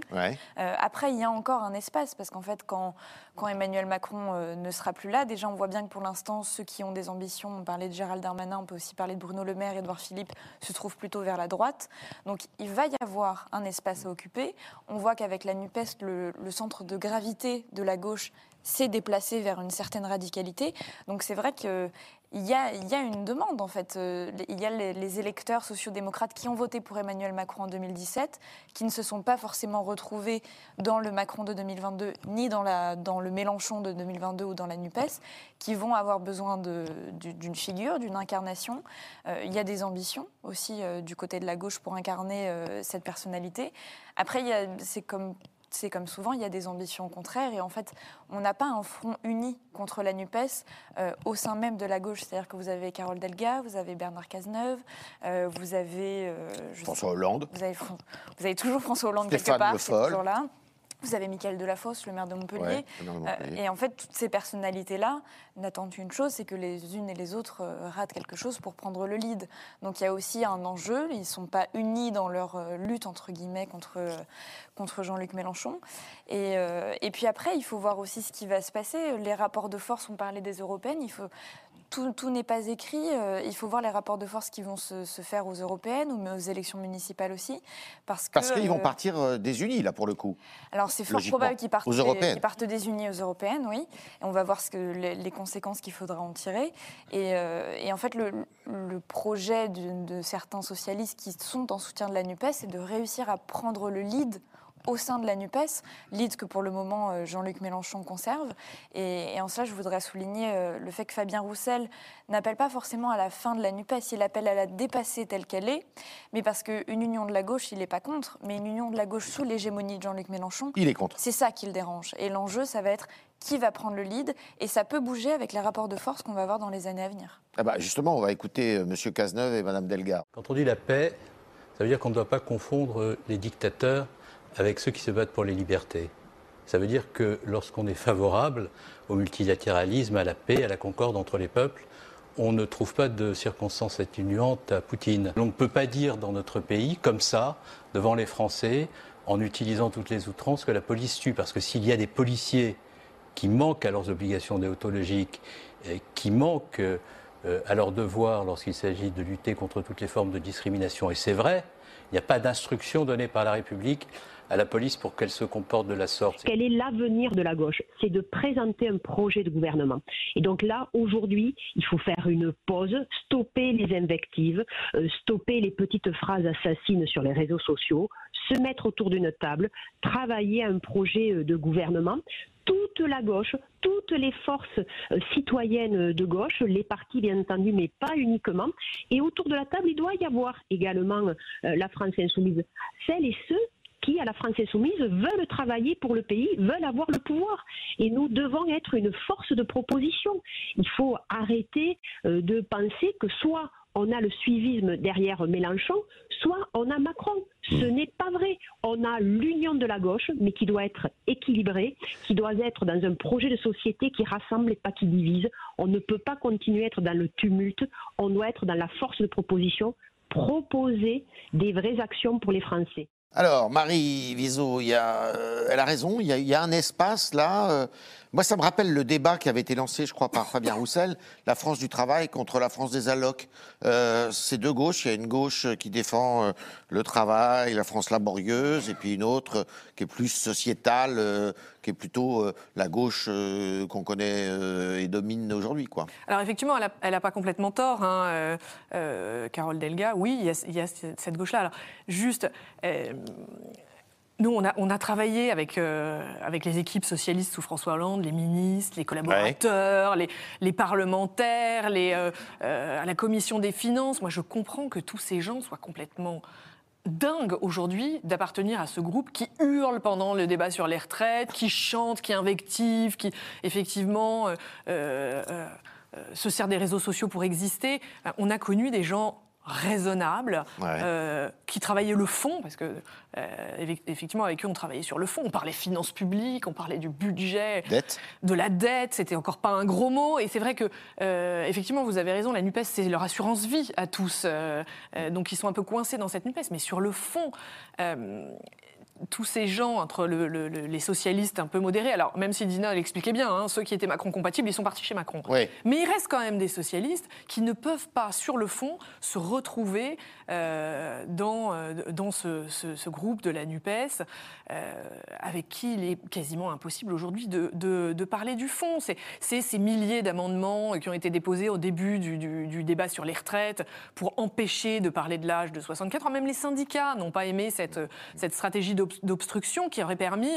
Euh, après, il y a encore un espace, parce qu'en fait, quand, quand Emmanuel Macron euh, ne sera plus là, déjà on voit bien que pour l'instant, ceux qui ont des ambitions, on parlait de Gérald Darmanin, on peut aussi parler de Bruno Le Maire, Edouard Philippe, se trouvent plutôt vers la droite. Donc il va y avoir un espace à occuper. On voit qu'avec la NUPES, le, le centre de gravité de la gauche s'est déplacé vers une certaine radicalité. Donc c'est vrai que il y, a, une demande, en fait. Euh, il y a les, électeurs sociodémocrates qui ont voté pour Emmanuel Macron en 2017, qui ne se sont pas forcément retrouvés dans le Macron de 2022, ni dans, le Mélenchon de 2022 ou dans la NUPES, qui vont avoir besoin d'une figure, d'une incarnation. Euh, il y a des ambitions aussi euh, du côté de la gauche pour incarner cette personnalité. Après, c'est comme c'est comme souvent, il y a des ambitions contraires et en fait, on n'a pas un front uni contre la NUPES euh, au sein même de la gauche. C'est-à-dire que vous avez Carole Delga, vous avez Bernard Cazeneuve, euh, vous avez... Euh, François Hollande. Vous avez, vous avez, toujours François Hollande quelque part, c'est toujours là. Vous avez Michael Delafosse, le maire de Montpellier. Euh, et en fait, toutes ces personnalités-là n'attendent une chose, c'est que les unes et les autres euh, ratent quelque chose pour prendre le lead. Donc il y a aussi un enjeu. Ils ne sont pas unis dans leur euh, lutte, entre guillemets, contre, contre Jean-Luc Mélenchon. Et, et puis après, il faut voir aussi ce qui va se passer. Les rapports de force, on parlait des européennes. Il faut tout, n'est pas écrit. Euh, il faut voir les rapports de force qui vont se, faire aux européennes ou aux élections municipales aussi. Parce qu'ils parce vont euh, partir euh, désunis, là, pour le coup. Alors, c'est fort probable qu'ils partent, des, partent désunis aux européennes, oui. Et on va voir ce que, les, conséquences qu'il faudra en tirer. Et, en fait, le, projet de, de, certains socialistes qui sont en soutien de la NUPES, c'est de réussir à prendre le lead au sein de la NUPES, lead que pour le moment euh, Jean-Luc Mélenchon conserve. Et, en cela, je voudrais souligner euh, le fait que Fabien Roussel n'appelle pas forcément à la fin de la NUPES, il appelle à la dépasser telle qu'elle est, mais parce qu'une union de la gauche, il n'est pas contre, mais une union de la gauche sous l'hégémonie de Jean-Luc Mélenchon, il est contre. C'est ça qui le dérange. Et l'enjeu, ça va être qui va prendre le lead, et ça peut bouger avec les rapports de force qu'on va avoir dans les années à venir. Ah bah justement, on va écouter euh, M. Cazeneuve et Mme Delgar. Quand on dit la paix, ça veut dire qu'on ne doit pas confondre les dictateurs avec ceux qui se battent pour les libertés. Ça veut dire que lorsqu'on est favorable au multilatéralisme, à la paix, à la concorde entre les peuples, on ne trouve pas de circonstances atténuantes à Poutine. On ne peut pas dire dans notre pays, comme ça, devant les Français, en utilisant toutes les outrances, que la police tue. Parce que s'il y a des policiers qui manquent à leurs obligations déontologiques, qui manquent euh, à leurs devoirs lorsqu'il s'agit de lutter contre toutes les formes de discrimination, et c'est vrai, il n'y a pas d'instruction donnée par la République à la police pour qu'elle se comporte de la sorte. Quel est l'avenir de la gauche C'est de présenter un projet de gouvernement. Et donc là, aujourd'hui, il faut faire une pause, stopper les invectives, euh, stopper les petites phrases assassines sur les réseaux sociaux, se mettre autour d'une table, travailler à un projet euh, de gouvernement toute la gauche, toutes les forces euh, citoyennes de gauche, les partis bien entendu, mais pas uniquement. Et autour de la table, il doit y avoir également la France insoumise. Celles et ceux qui, à la France insoumise, veulent travailler pour le pays, veulent avoir le pouvoir. Et nous devons être une force de proposition. Il faut arrêter euh, de penser que soit on a le suivisme derrière Mélenchon, soit on a Macron. Ce hmm. n'est pas vrai. On a l'union de la gauche, mais qui doit être équilibrée, qui doit être dans un projet de société qui rassemble et pas qui divise. On ne peut pas continuer à être dans le tumulte. On doit être dans la force de proposition, proposer des vraies actions pour les Français. Alors, Marie Vizo, euh, elle a raison, il y a, un espace là. Euh, moi, ça me rappelle le débat qui avait été lancé, je crois, par Fabien Roussel, la France du travail contre la France des allocs. Euh, c'est deux gauches. Il y a une gauche qui défend le travail, la France laborieuse, et puis une autre qui est plus sociétale, qui est plutôt la gauche qu'on connaît et domine aujourd'hui, quoi. Alors effectivement, elle n'a pas complètement tort, hein, Carole Delga. Oui, il y a, il y a cette gauche-là. Alors juste nous, on a, on a travaillé avec, euh, avec les équipes socialistes sous François Hollande, les ministres, les collaborateurs, les, les, parlementaires, les, euh, euh, à la commission des finances. Moi, je comprends que tous ces gens soient complètement dingues aujourd'hui d'appartenir à ce groupe qui hurle pendant le débat sur les retraites, qui chante, qui invective, qui effectivement se sert des réseaux sociaux pour exister. On a connu des gens raisonnable, euh, qui travaillait le fond, parce que euh, effectivement avec eux on travaillait sur le fond, on parlait finances publiques, on parlait du budget, de la dette, c'était encore pas un gros mot, et c'est vrai que euh, effectivement vous avez raison, la Nupes c'est leur assurance vie à tous, donc ils sont un peu coincés dans cette Nupes, mais sur le fond tous ces gens, entre les socialistes un peu modérés, alors même si Dina l'expliquait bien, hein, ceux qui étaient Macron compatibles, ils sont partis chez Macron. Mais il reste quand même des socialistes qui ne peuvent pas, sur le fond, se retrouver euh, dans, euh, dans ce, groupe de la NUPES, euh, avec qui il est quasiment impossible aujourd'hui de, parler du fond. C'est ces milliers d'amendements qui ont été déposés au début du, débat sur les retraites pour empêcher de parler de l'âge de 64 ans. Même les syndicats n'ont pas aimé cette, cette stratégie de d'obstruction qui aurait permis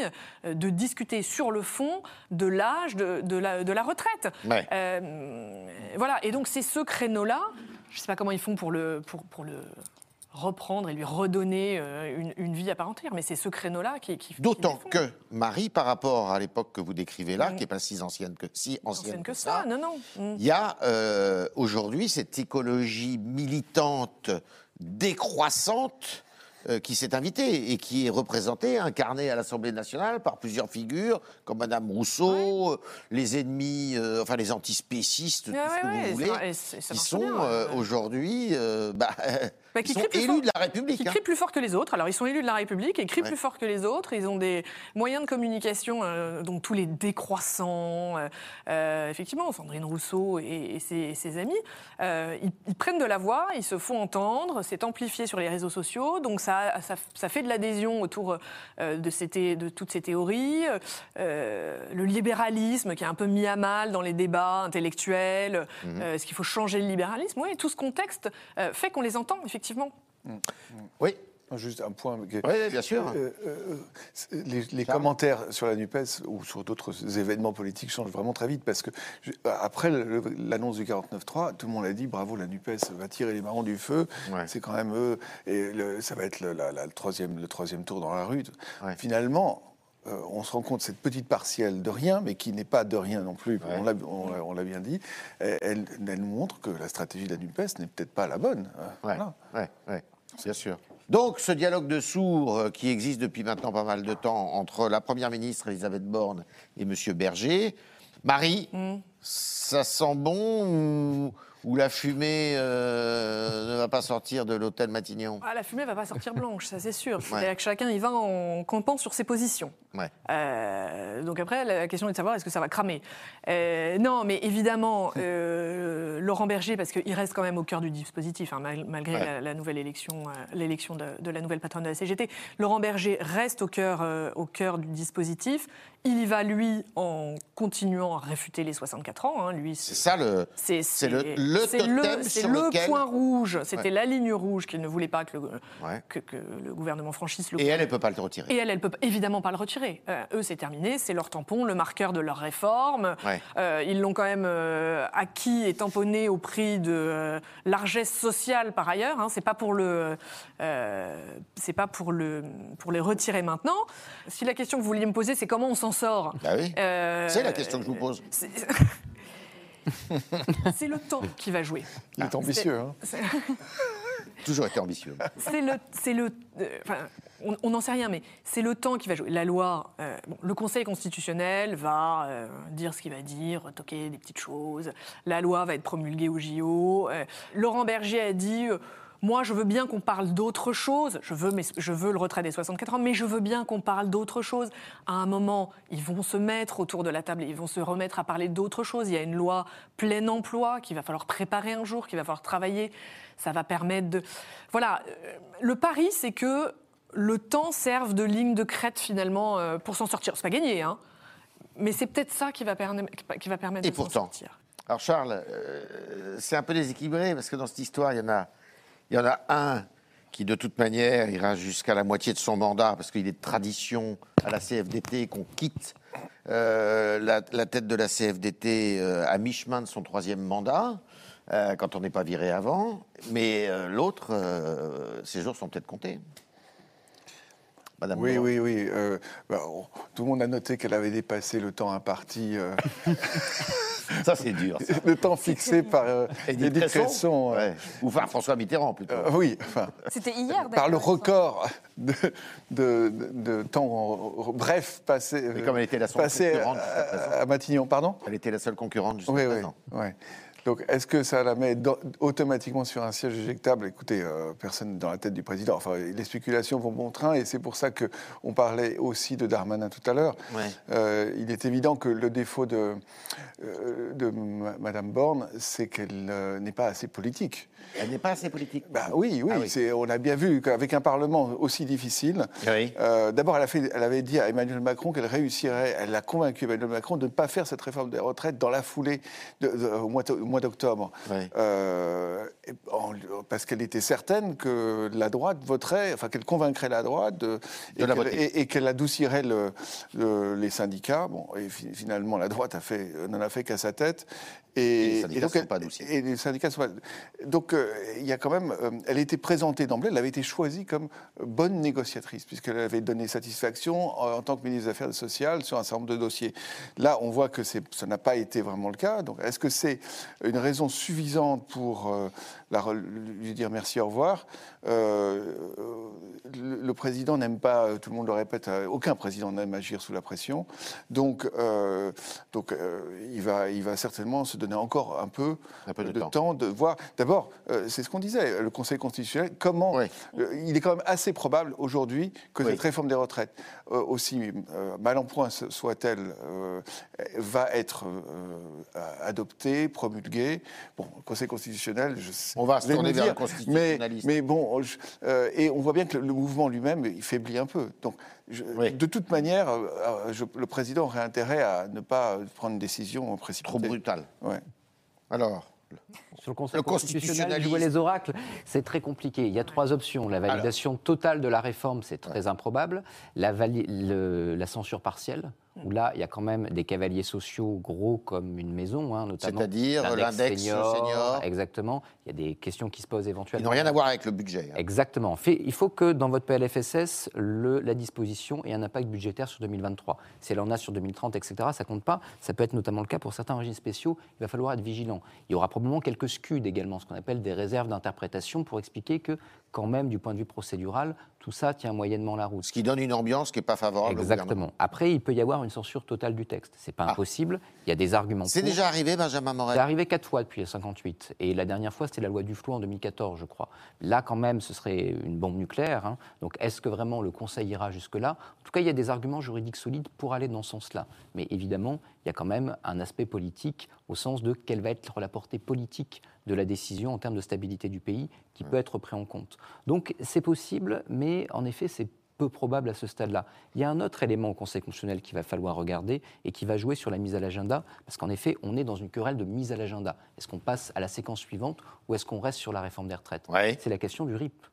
euh, de discuter sur le fond de l'âge de, la, de, la, retraite. Euh, voilà, et donc c'est ce créneau-là, je ne sais pas comment ils font pour le, pour, pour le reprendre et lui redonner euh, une, vie à part entière. Mais c'est ce créneau-là qui, qui D'autant que Marie, par rapport à l'époque que vous décrivez là, mm. qui n'est pas si ancienne que si ancienne, que, ça, non, non. Mm. Il y a aujourd'hui cette écologie militante décroissante euh, qui s'est invité et qui est représenté, incarné à l'Assemblée nationale par plusieurs figures, comme Madame Rousseau, euh, les ennemis, euh, enfin les antispécistes, tout ce que vous voulez, qui sont aujourd'hui bah, bah, qui sont élus de la République. Qui hein. crient plus fort que les autres. Alors, ils sont élus de la République et crient plus fort que les autres. Ils ont des moyens de communication, euh, donc tous les décroissants. Euh, euh, effectivement, Sandrine Rousseau et, ses, amis, ils, prennent de la voix, ils se font entendre, c'est amplifié sur les réseaux sociaux, donc ça, ça, fait de l'adhésion autour de, ces de, toutes ces théories. le libéralisme qui est un peu mis à mal dans les débats intellectuels. Mhm. Est-ce qu'il faut changer le libéralisme? Oui, tout ce contexte fait qu'on les entend, effectivement effectivement. Oui. Juste un point. Oui, bien sûr. Euh, euh, les, commentaires sur la NUPES ou sur d'autres événements politiques changent vraiment très vite parce que après l'annonce du 49-3, tout le monde a dit bravo, la NUPES va tirer les marrons du feu. C'est quand même eux. Et ça va être le, troisième, le troisième tour dans la rue. Finalement, euh, on se rend compte cette petite partielle de rien, mais qui n'est pas de rien non plus, on l'a bien dit, elle, nous montre que la stratégie de la NUPES n'est peut-être pas la bonne. Oui, ouais, bien sûr. Donc ce dialogue de sourds euh, qui existe depuis maintenant pas mal de temps entre la Première ministre Elisabeth Borne et M. Berger, Marie, mm. ça sent bon ou où la fumée euh, ne va pas sortir de l'hôtel Matignon ah, La fumée ne va pas sortir blanche, ça c'est sûr. C'est-à-dire que chacun y va en campant sur ses positions. Euh, donc après, la question est de savoir est-ce que ça va cramer. Euh, non, mais évidemment, Laurent Berger, parce qu'il reste quand même au cœur du dispositif, hein, malgré la, nouvelle élection, l'élection de, de, la nouvelle patronne de la CGT, Laurent Berger reste au cœur, au cœur du dispositif. Il y va, lui, en continuant à réfuter les 64 ans. Hein. Lui, c'est ça le. C'est le, le, C'est le point rouge. C'était la ligne rouge qu'il ne voulait pas que le, que, le gouvernement franchisse. Le et elle, elle ne peut pas le retirer. Et elle, elle ne peut évidemment pas le retirer. Euh, eux, c'est terminé. C'est leur tampon, le marqueur de leur réforme. Euh, ils l'ont quand même euh, acquis et tamponné au prix de largesse sociale par ailleurs. Hein. C'est pas pour le. c'est pas pour le pour les retirer maintenant. Si la question que vous vouliez me poser, c'est comment on s'en sort? Bah oui. C'est la question que je vous pose. C'est le temps qui va jouer. Il est ambitieux. Hein. Toujours été ambitieux. C'est le, c'est le, euh, enfin, on n'en sait rien, mais c'est le temps qui va jouer. La loi, euh, le Conseil constitutionnel va dire ce qu'il va dire, toquer des petites choses. La loi va être promulguée au JO. Laurent Berger a dit moi, je veux bien qu'on parle d'autre chose. Je veux, mais je veux le retrait des 64 ans, mais je veux bien qu'on parle d'autre chose. À un moment, ils vont se mettre autour de la table et ils vont se remettre à parler d'autre chose. Il y a une loi plein emploi qu'il va falloir préparer un jour, qu'il va falloir travailler. Ça va permettre de. Voilà. Euh, le pari, c'est que le temps serve de ligne de crête finalement euh, pour s'en sortir. C'est pas gagné, hein. Mais c'est peut-être ça qui va, qui va permettre de s'en sortir. Alors Charles, euh, c'est un peu déséquilibré parce que dans cette histoire, il y en a il y en a un qui, de toute manière, ira jusqu'à la moitié de son mandat, parce qu'il est de tradition à la CFDT qu'on quitte euh, la, tête de la CFDT euh, à mi-chemin de son troisième mandat, euh, quand on n'est pas viré avant. Mais l'autre, ses jours sont peut-être comptés. Madame oui, oui, oui, bah, tout le monde a noté qu'elle avait dépassé le temps imparti. Ça, c'est dur. Le temps fixé par euh, Edith Cresson. Ou par François Mitterrand, plutôt. Euh, oui, enfin. C'était hier, Par le record de, de, de, temps bref passé. Mais comme elle était la seule concurrente. À, Matignon, pardon? Elle était la seule concurrente jusqu'à. Oui, oui. Donc, est-ce que ça la met automatiquement sur un siège éjectable? Écoutez, euh, personne dans la tête du président. Enfin, les spéculations vont bon train, et c'est pour ça qu'on parlait aussi de Darmanin tout à l'heure. Euh, il est évident que le défaut de, euh, de Madame Borne, c'est qu'elle n'est pas assez politique. Elle n'est pas assez politique. Bah, oui, oui, ah on a bien vu qu'avec un Parlement aussi difficile, d'abord elle, elle, avait dit à Emmanuel Macron qu'elle réussirait, elle a convaincu Emmanuel Macron de ne pas faire cette réforme des retraites dans la foulée de, au mois mois d'octobre, euh, parce qu'elle était certaine que la droite voterait, enfin qu'elle convaincrait la droite et qu'elle adoucirait les syndicats. Bon, et finalement, la droite a fait, n'en a fait qu'à sa tête. Et, les syndicats donc, sont pas Et les syndicats sont pas... Donc, euh, il y a quand même... Euh, elle a été présentée d'emblée, elle avait été choisie comme bonne négociatrice, puisqu'elle avait donné satisfaction en, tant que ministre des Affaires sociales sur un certain nombre de dossiers. Là, on voit que ça n'a pas été vraiment le cas. Donc, est-ce que c'est une raison suffisante pour euh, la, lui dire merci, au revoir le, le, président n'aime pas, tout le monde le répète, aucun président n'aime agir sous la pression. Donc, donc il, va, il va certainement se donner encore un peu, un peu de, temps. de voir. D'abord, euh, c'est ce qu'on disait, le Conseil constitutionnel, comment. Euh, il est quand même assez probable aujourd'hui que cette réforme des retraites, euh, aussi mal en point soit-elle, va être adoptée, promulguée. Bon, le Conseil constitutionnel, je On va se tourner vers le constitutionnaliste. Mais, bon, et on voit bien que le, mouvement lui-même, il faiblit un peu. Donc, de toute manière, le président aurait intérêt à ne pas prendre une décision précipitée. Trop brutale. Ouais. Alors sur le Conseil constitutionnel, jouer les oracles, c'est très compliqué. Il y a trois options. La validation totale de la réforme, c'est très improbable. La, la censure partielle, où là, il y a quand même des cavaliers sociaux gros comme une maison, hein, notamment. C'est-à-dire l'index senior, Exactement. Il y a des questions qui se posent éventuellement. Ils n'ont rien à voir avec le budget. Hein. Exactement. il faut que dans votre PLFSS, le, la disposition ait un impact budgétaire sur 2023. Si elle en a sur 2030, etc., ça compte pas. Ça peut être notamment le cas pour certains régimes spéciaux. Il va falloir être vigilant. Il y aura probablement quelques SCUD également, ce qu'on appelle des réserves d'interprétation, pour expliquer que, quand même, du point de vue procédural, tout ça tient moyennement la route. Ce qui donne une ambiance qui n'est pas favorable Exactement. Après, il peut y avoir une censure totale du texte. C'est pas ah. impossible. Il y a des arguments. C'est déjà arrivé, Benjamin Morel C'est arrivé quatre fois depuis 58. Et la dernière fois, c'était la loi du flou en 2014, je crois. Là, quand même, ce serait une bombe nucléaire. Hein. Donc, est-ce que vraiment le Conseil ira jusque-là? En tout cas, il y a des arguments juridiques solides pour aller dans ce sens-là. Mais évidemment, il y a quand même un aspect politique au sens de quelle va être la portée politique de la décision en termes de stabilité du pays qui peut être pris en compte. Donc c'est possible, mais en effet c'est peu probable à ce stade-là. Il y a un autre élément au Conseil constitutionnel qu'il va falloir regarder et qui va jouer sur la mise à l'agenda, parce qu'en effet, on est dans une querelle de mise à l'agenda. Est-ce qu'on passe à la séquence suivante ou est-ce qu'on reste sur la réforme des retraites? C'est la question du RIP.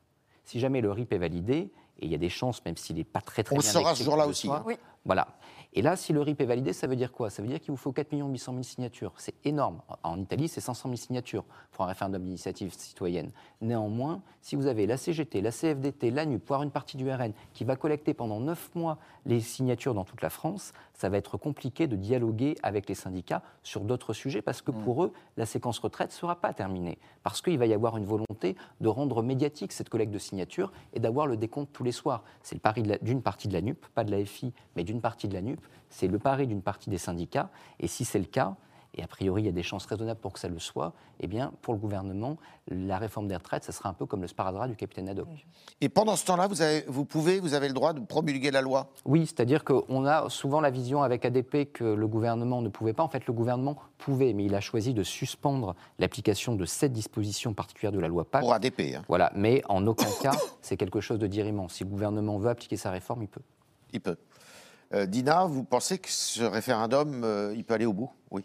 Si jamais le RIP est validé, et il y a des chances, même s'il n'est pas très très on bien. On sera ce jour-là aussi. Hein. Oui. Voilà. Et là, si le RIP est validé, ça veut dire quoi? Ça veut dire qu'il vous faut 4 800 000 signatures. C'est énorme. En Italie, c'est 500 000 signatures pour un référendum d'initiative citoyenne. Néanmoins, si vous avez la CGT, la CFDT, l'ANU, voire une partie du RN, qui va collecter pendant 9 mois les signatures dans toute la France, ça va être compliqué de dialoguer avec les syndicats sur d'autres sujets parce que pour eux, la séquence retraite ne sera pas terminée. Parce qu'il va y avoir une volonté de rendre médiatique cette collecte de signatures et d'avoir le décompte tous les soirs. C'est le pari d'une partie de la NUP, pas de la FI, mais d'une partie de la NUP c'est le pari d'une partie des syndicats. Et si c'est le cas, et a priori il y a des chances raisonnables pour que ça le soit, eh bien pour le gouvernement, la réforme des retraites, ça sera un peu comme le sparadrap du capitaine Haddock. Et pendant ce temps-là, vous, vous pouvez, vous avez le droit de promulguer la loi? Oui, c'est-à-dire qu'on a souvent la vision avec ADP que le gouvernement ne pouvait pas. En fait, le gouvernement pouvait, mais il a choisi de suspendre l'application de cette disposition particulière de la loi PAC. Pour ADP. Hein. Voilà, mais en aucun cas, c'est quelque chose de dirimant. Si le gouvernement veut appliquer sa réforme, il peut. Il peut. Euh, Dina, vous pensez que ce référendum, euh, il peut aller au bout? Oui.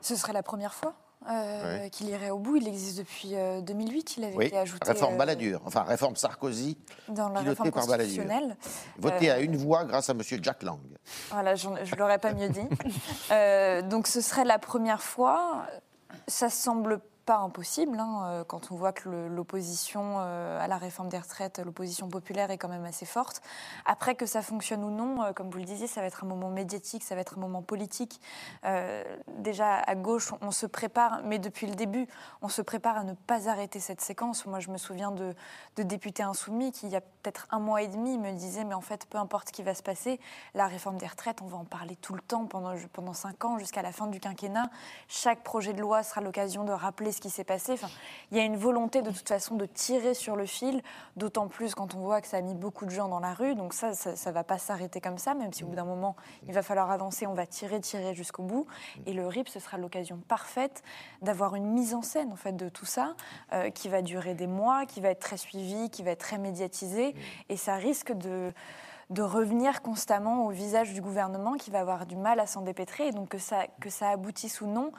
Ce serait la première fois euh, qu'il irait au bout. Il existe depuis 2008. Il avait été ajouté. Réforme Balladur, enfin réforme Sarkozy, dans la réforme constitutionnelle. Voté à une voix grâce à M. Jack Lang. Voilà, je ne l'aurais pas mieux dit. donc ce serait la première fois. Ça semble pas impossible hein, euh, quand on voit que l'opposition euh, à la réforme des retraites, l'opposition populaire est quand même assez forte. Après que ça fonctionne ou non, euh, comme vous le disiez, ça va être un moment médiatique, ça va être un moment politique. déjà à gauche, on se prépare, mais depuis le début, on se prépare à ne pas arrêter cette séquence. Moi, je me souviens de, de députés insoumis qui, il y a peut-être un mois et demi, me disaient, mais en fait, peu importe ce qui va se passer, la réforme des retraites, on va en parler tout le temps pendant, pendant cinq ans jusqu'à la fin du quinquennat. Chaque projet de loi sera l'occasion de rappeler ce qui s'est passé. Enfin, il y a une volonté de toute façon de tirer sur le fil, d'autant plus quand on voit que ça a mis beaucoup de gens dans la rue. Donc ça, ça ne va pas s'arrêter comme ça, même si au bout d'un moment, il va falloir avancer, on va tirer, tirer jusqu'au bout. Et le RIP, ce sera l'occasion parfaite d'avoir une mise en scène en fait de tout ça, euh, qui va durer des mois, qui va être très suivie, qui va être très médiatisée. Et ça risque de de revenir constamment au visage du gouvernement qui va avoir du mal à s'en dépêtrer. Et donc que ça, que ça aboutisse ou non,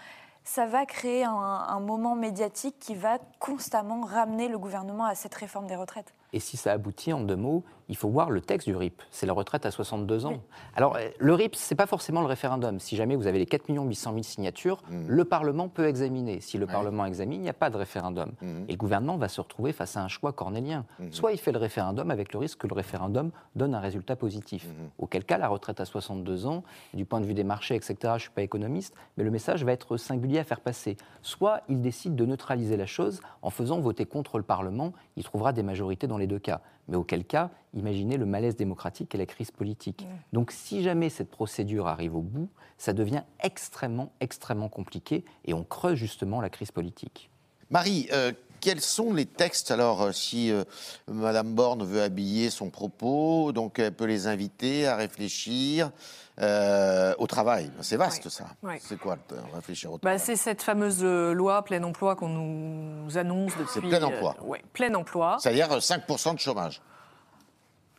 ça va créer un, moment médiatique qui va constamment ramener le gouvernement à cette réforme des retraites. Et si ça aboutit, en deux mots, il faut voir le texte du RIP. C'est la retraite à 62 ans. Alors, euh, le RIP, ce n'est pas forcément le référendum. Si jamais vous avez les 4 800 000 signatures, hmm. le Parlement peut examiner. Si le Parlement examine, il n'y a pas de référendum. Hmm. Et le gouvernement va se retrouver face à un choix cornélien. Hmm. Soit il fait le référendum avec le risque que le référendum donne un résultat positif. Auquel cas, la retraite à 62 ans, du point de vue des marchés, etc., je ne suis pas économiste, mais le message va être singulier à faire passer. Soit il décide de neutraliser la chose en faisant voter contre le Parlement, il trouvera des majorités dans les deux cas. Mais auquel cas, imaginez le malaise démocratique et la crise politique. Donc si jamais cette procédure arrive au bout, ça devient extrêmement, extrêmement compliqué et on creuse justement la crise politique. Marie, euh, quels sont les textes Alors, euh, si euh, Madame Borne veut habiller son propos, donc elle peut les inviter à réfléchir au travail. C'est vaste, ça. C'est quoi réfléchir au bah, travail C'est cette fameuse loi plein emploi qu'on nous annonce depuis. C'est plein emploi. oui, plein emploi. C'est-à-dire 5% de chômage.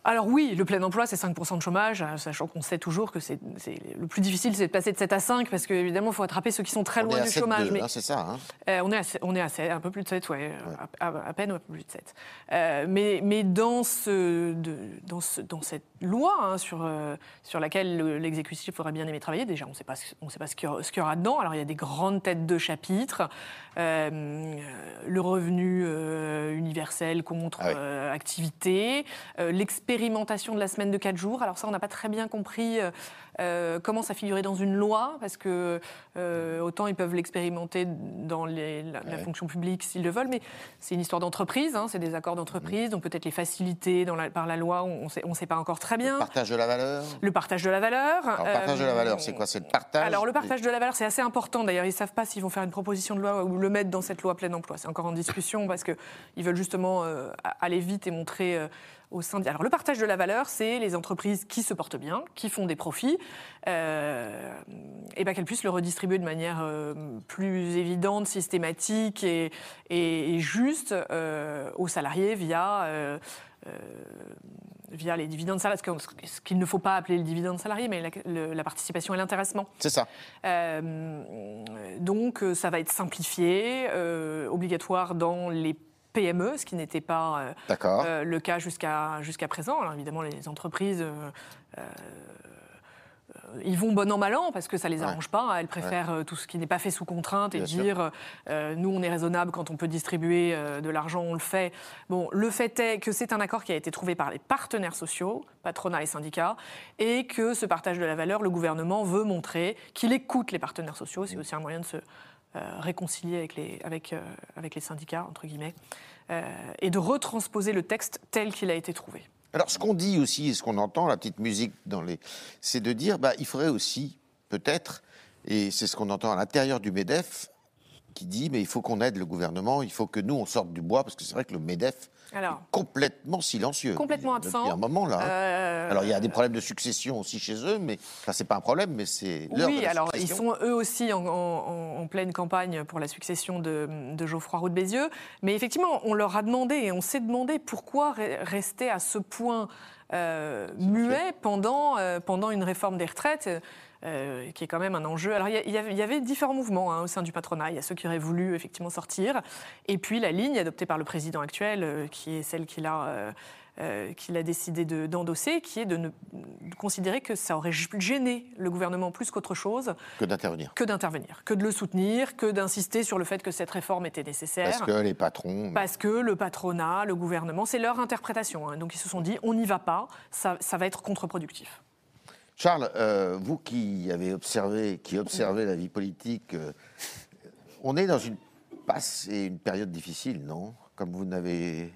Alors oui, le plein emploi, c'est 5% de chômage, euh, sachant qu'on sait toujours que c'est le plus difficile, c'est de passer de 7 à 5, parce qu'évidemment, il faut attraper ceux qui sont très loin du chômage. mais c'est ça. Hein. Euh, on, est à, on est à un peu plus de 7, ouais, À, peine un peu plus de 7. Euh, mais, mais dans, ce, dans, ce, dans cette loi hein, sur, sur laquelle l'exécutif aurait bien aimé travailler, déjà, on ne sait pas, on sait pas ce qu'il y, aura dedans. Alors il y a des grandes têtes de chapitre, le revenu universel contre ah activité, l'expérience l'expérimentation de la semaine de 4 jours. Alors ça, on n'a pas très bien compris euh, comment ça figurait dans une loi, parce que autant ils peuvent l'expérimenter dans la, fonction publique s'ils le veulent, mais c'est une histoire d'entreprise, hein, c'est des accords d'entreprise, donc peut-être les faciliter par la loi, on ne sait pas encore très bien. Le partage de la valeur Le partage de la valeur. Alors, le partage de la valeur, c'est quoi? C'est le partage Alors le partage de la valeur, c'est assez important. D'ailleurs, ils ne savent pas s'ils vont faire une proposition de loi ou le mettre dans cette loi plein emploi. C'est encore en discussion parce qu'ils veulent justement aller vite et montrer au sein Alors le partage de la valeur, c'est les entreprises qui se portent bien, qui font des profits, euh, et ben qu'elles puissent le redistribuer de manière euh, plus évidente, systématique et, et, juste euh, aux salariés via via les dividendes salariés, ce qu'il ne faut pas appeler le dividende salarié, mais la, la participation et l'intéressement. C'est ça. donc ça va être simplifié, obligatoire dans les PME, ce qui n'était pas euh, euh, le cas jusqu'à jusqu'à présent. Alors évidemment, les entreprises euh, ils vont bon an mal an parce que ça les arrange pas. Elles préfèrent tout ce qui n'est pas fait sous contrainte et dire nous on est raisonnable quand on peut distribuer de l'argent, on le fait. Bon, le fait est que c'est un accord qui a été trouvé par les partenaires sociaux, patronat et syndicats, et que ce partage de la valeur, le gouvernement veut montrer qu'il écoute les partenaires sociaux. C'est aussi un moyen de se réconcilier avec les, avec, euh, avec les syndicats, entre guillemets, euh, et de retransposer le texte tel qu'il a été trouvé. Alors, ce qu'on dit aussi, et ce qu'on entend, la petite musique dans les. c'est de dire, bah, il faudrait aussi, peut-être, et c'est ce qu'on entend à l'intérieur du MEDEF, qui dit, mais il faut qu'on aide le gouvernement, il faut que nous, on sorte du bois, parce que c'est vrai que le MEDEF, alors, complètement silencieux. Complètement absent. Depuis un moment là. Hein. Euh, alors il y a des problèmes de succession aussi chez eux, mais ça c'est pas un problème, mais c'est Oui, alors ils sont eux aussi en, pleine campagne pour la succession de, Geoffroy Roux de Bézieux, mais effectivement on leur a demandé et on s'est demandé pourquoi rester à ce point euh, muet pendant, euh, pendant une réforme des retraites. Euh, qui est quand même un enjeu. Alors, il y, avait différents mouvements hein, au sein du patronat. Il y a ceux qui auraient voulu effectivement sortir, et puis la ligne adoptée par le président actuel, euh, qui est celle qu'il a. Euh, qu'il a décidé d'endosser, qui est de, ne, considérer que ça aurait gêné le gouvernement plus qu'autre chose. Que d'intervenir. Que d'intervenir, que de le soutenir, que d'insister sur le fait que cette réforme était nécessaire. Parce que les patrons. Parce que le patronat, le gouvernement, c'est leur interprétation. Hein. Donc ils se sont dit, on n'y va pas, ça, ça va être contre-productif. Charles, euh, vous qui avez observé, qui observez la vie politique, euh, on est dans une passe et une période difficile, non? Comme vous n'avez,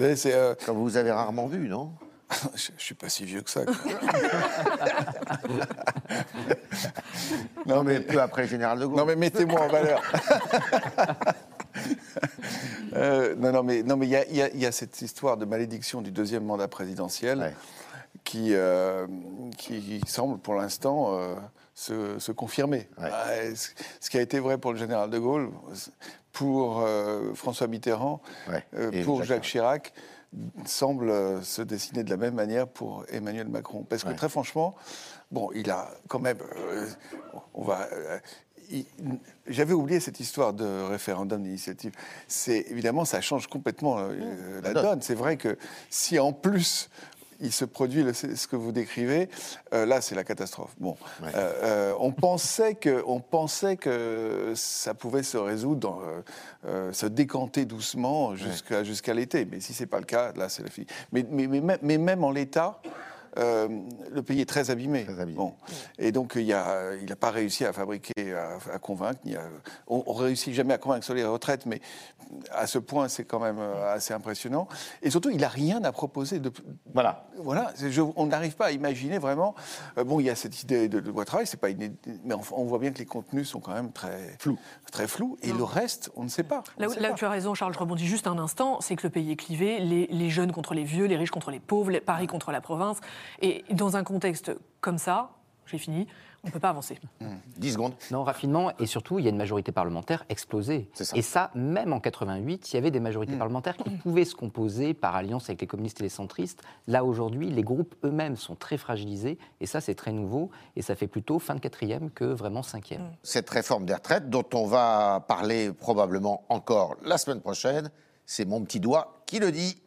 euh, comme vous avez rarement vu, non? Je, ne suis pas si vieux que ça. non mais peu après général de Gaulle. Non mais mettez-moi en valeur. non, non, mais non, mais il y, y, a cette histoire de malédiction du deuxième mandat présidentiel qui, euh, qui, semble pour l'instant euh, se, confirmer. Ce qui a été vrai pour le général de Gaulle, pour euh, François Mitterrand, pour Jacques, Chirac, semble se dessiner de la même manière pour Emmanuel Macron. Parce que très franchement, bon, il a quand même, on va, j'avais oublié cette histoire de référendum d'initiative. C'est évidemment ça change complètement la donne. C'est vrai que si en plus il se produit ce que vous décrivez, euh, là, c'est la catastrophe. Bon, euh, euh, on, pensait que, on pensait que ça pouvait se résoudre, se décanter doucement jusqu'à jusqu'à l'été. Mais si c'est pas le cas, là, c'est la fille. Mais, mais, mais, même en l'état, euh, le pays est très abîmé. Bon. Et donc, il n'a pas réussi à fabriquer, à, convaincre. on ne réussit jamais à convaincre sur les retraites, mais à ce point, c'est quand même euh, assez impressionnant. Et surtout, il n'a rien à proposer. De, voilà. voilà on n'arrive pas à imaginer vraiment. Euh, bon, il y a cette idée de, loi travail, c'est pas mais on, voit bien que les contenus sont quand même très flous. Très flous et le reste, on ne sait pas. Là, où tu as raison, Charles, je rebondis juste un instant, c'est que le pays est clivé, les, les jeunes contre les vieux, les riches contre les pauvres, Paris contre la province. Et dans un contexte comme ça, j'ai fini, on ne peut pas avancer. 10 mmh. secondes. Non, rapidement, et surtout, il y a une majorité parlementaire explosée. Et ça, même en 88, il y avait des majorités mmh. parlementaires qui pouvaient se composer par alliance avec les communistes et les centristes. Là, aujourd'hui, les groupes eux-mêmes sont très fragilisés, et ça, c'est très nouveau, et ça fait plutôt fin de quatrième que vraiment cinquième. Mmh. Cette réforme des retraites, dont on va parler probablement encore la semaine prochaine, c'est mon petit doigt qui le dit.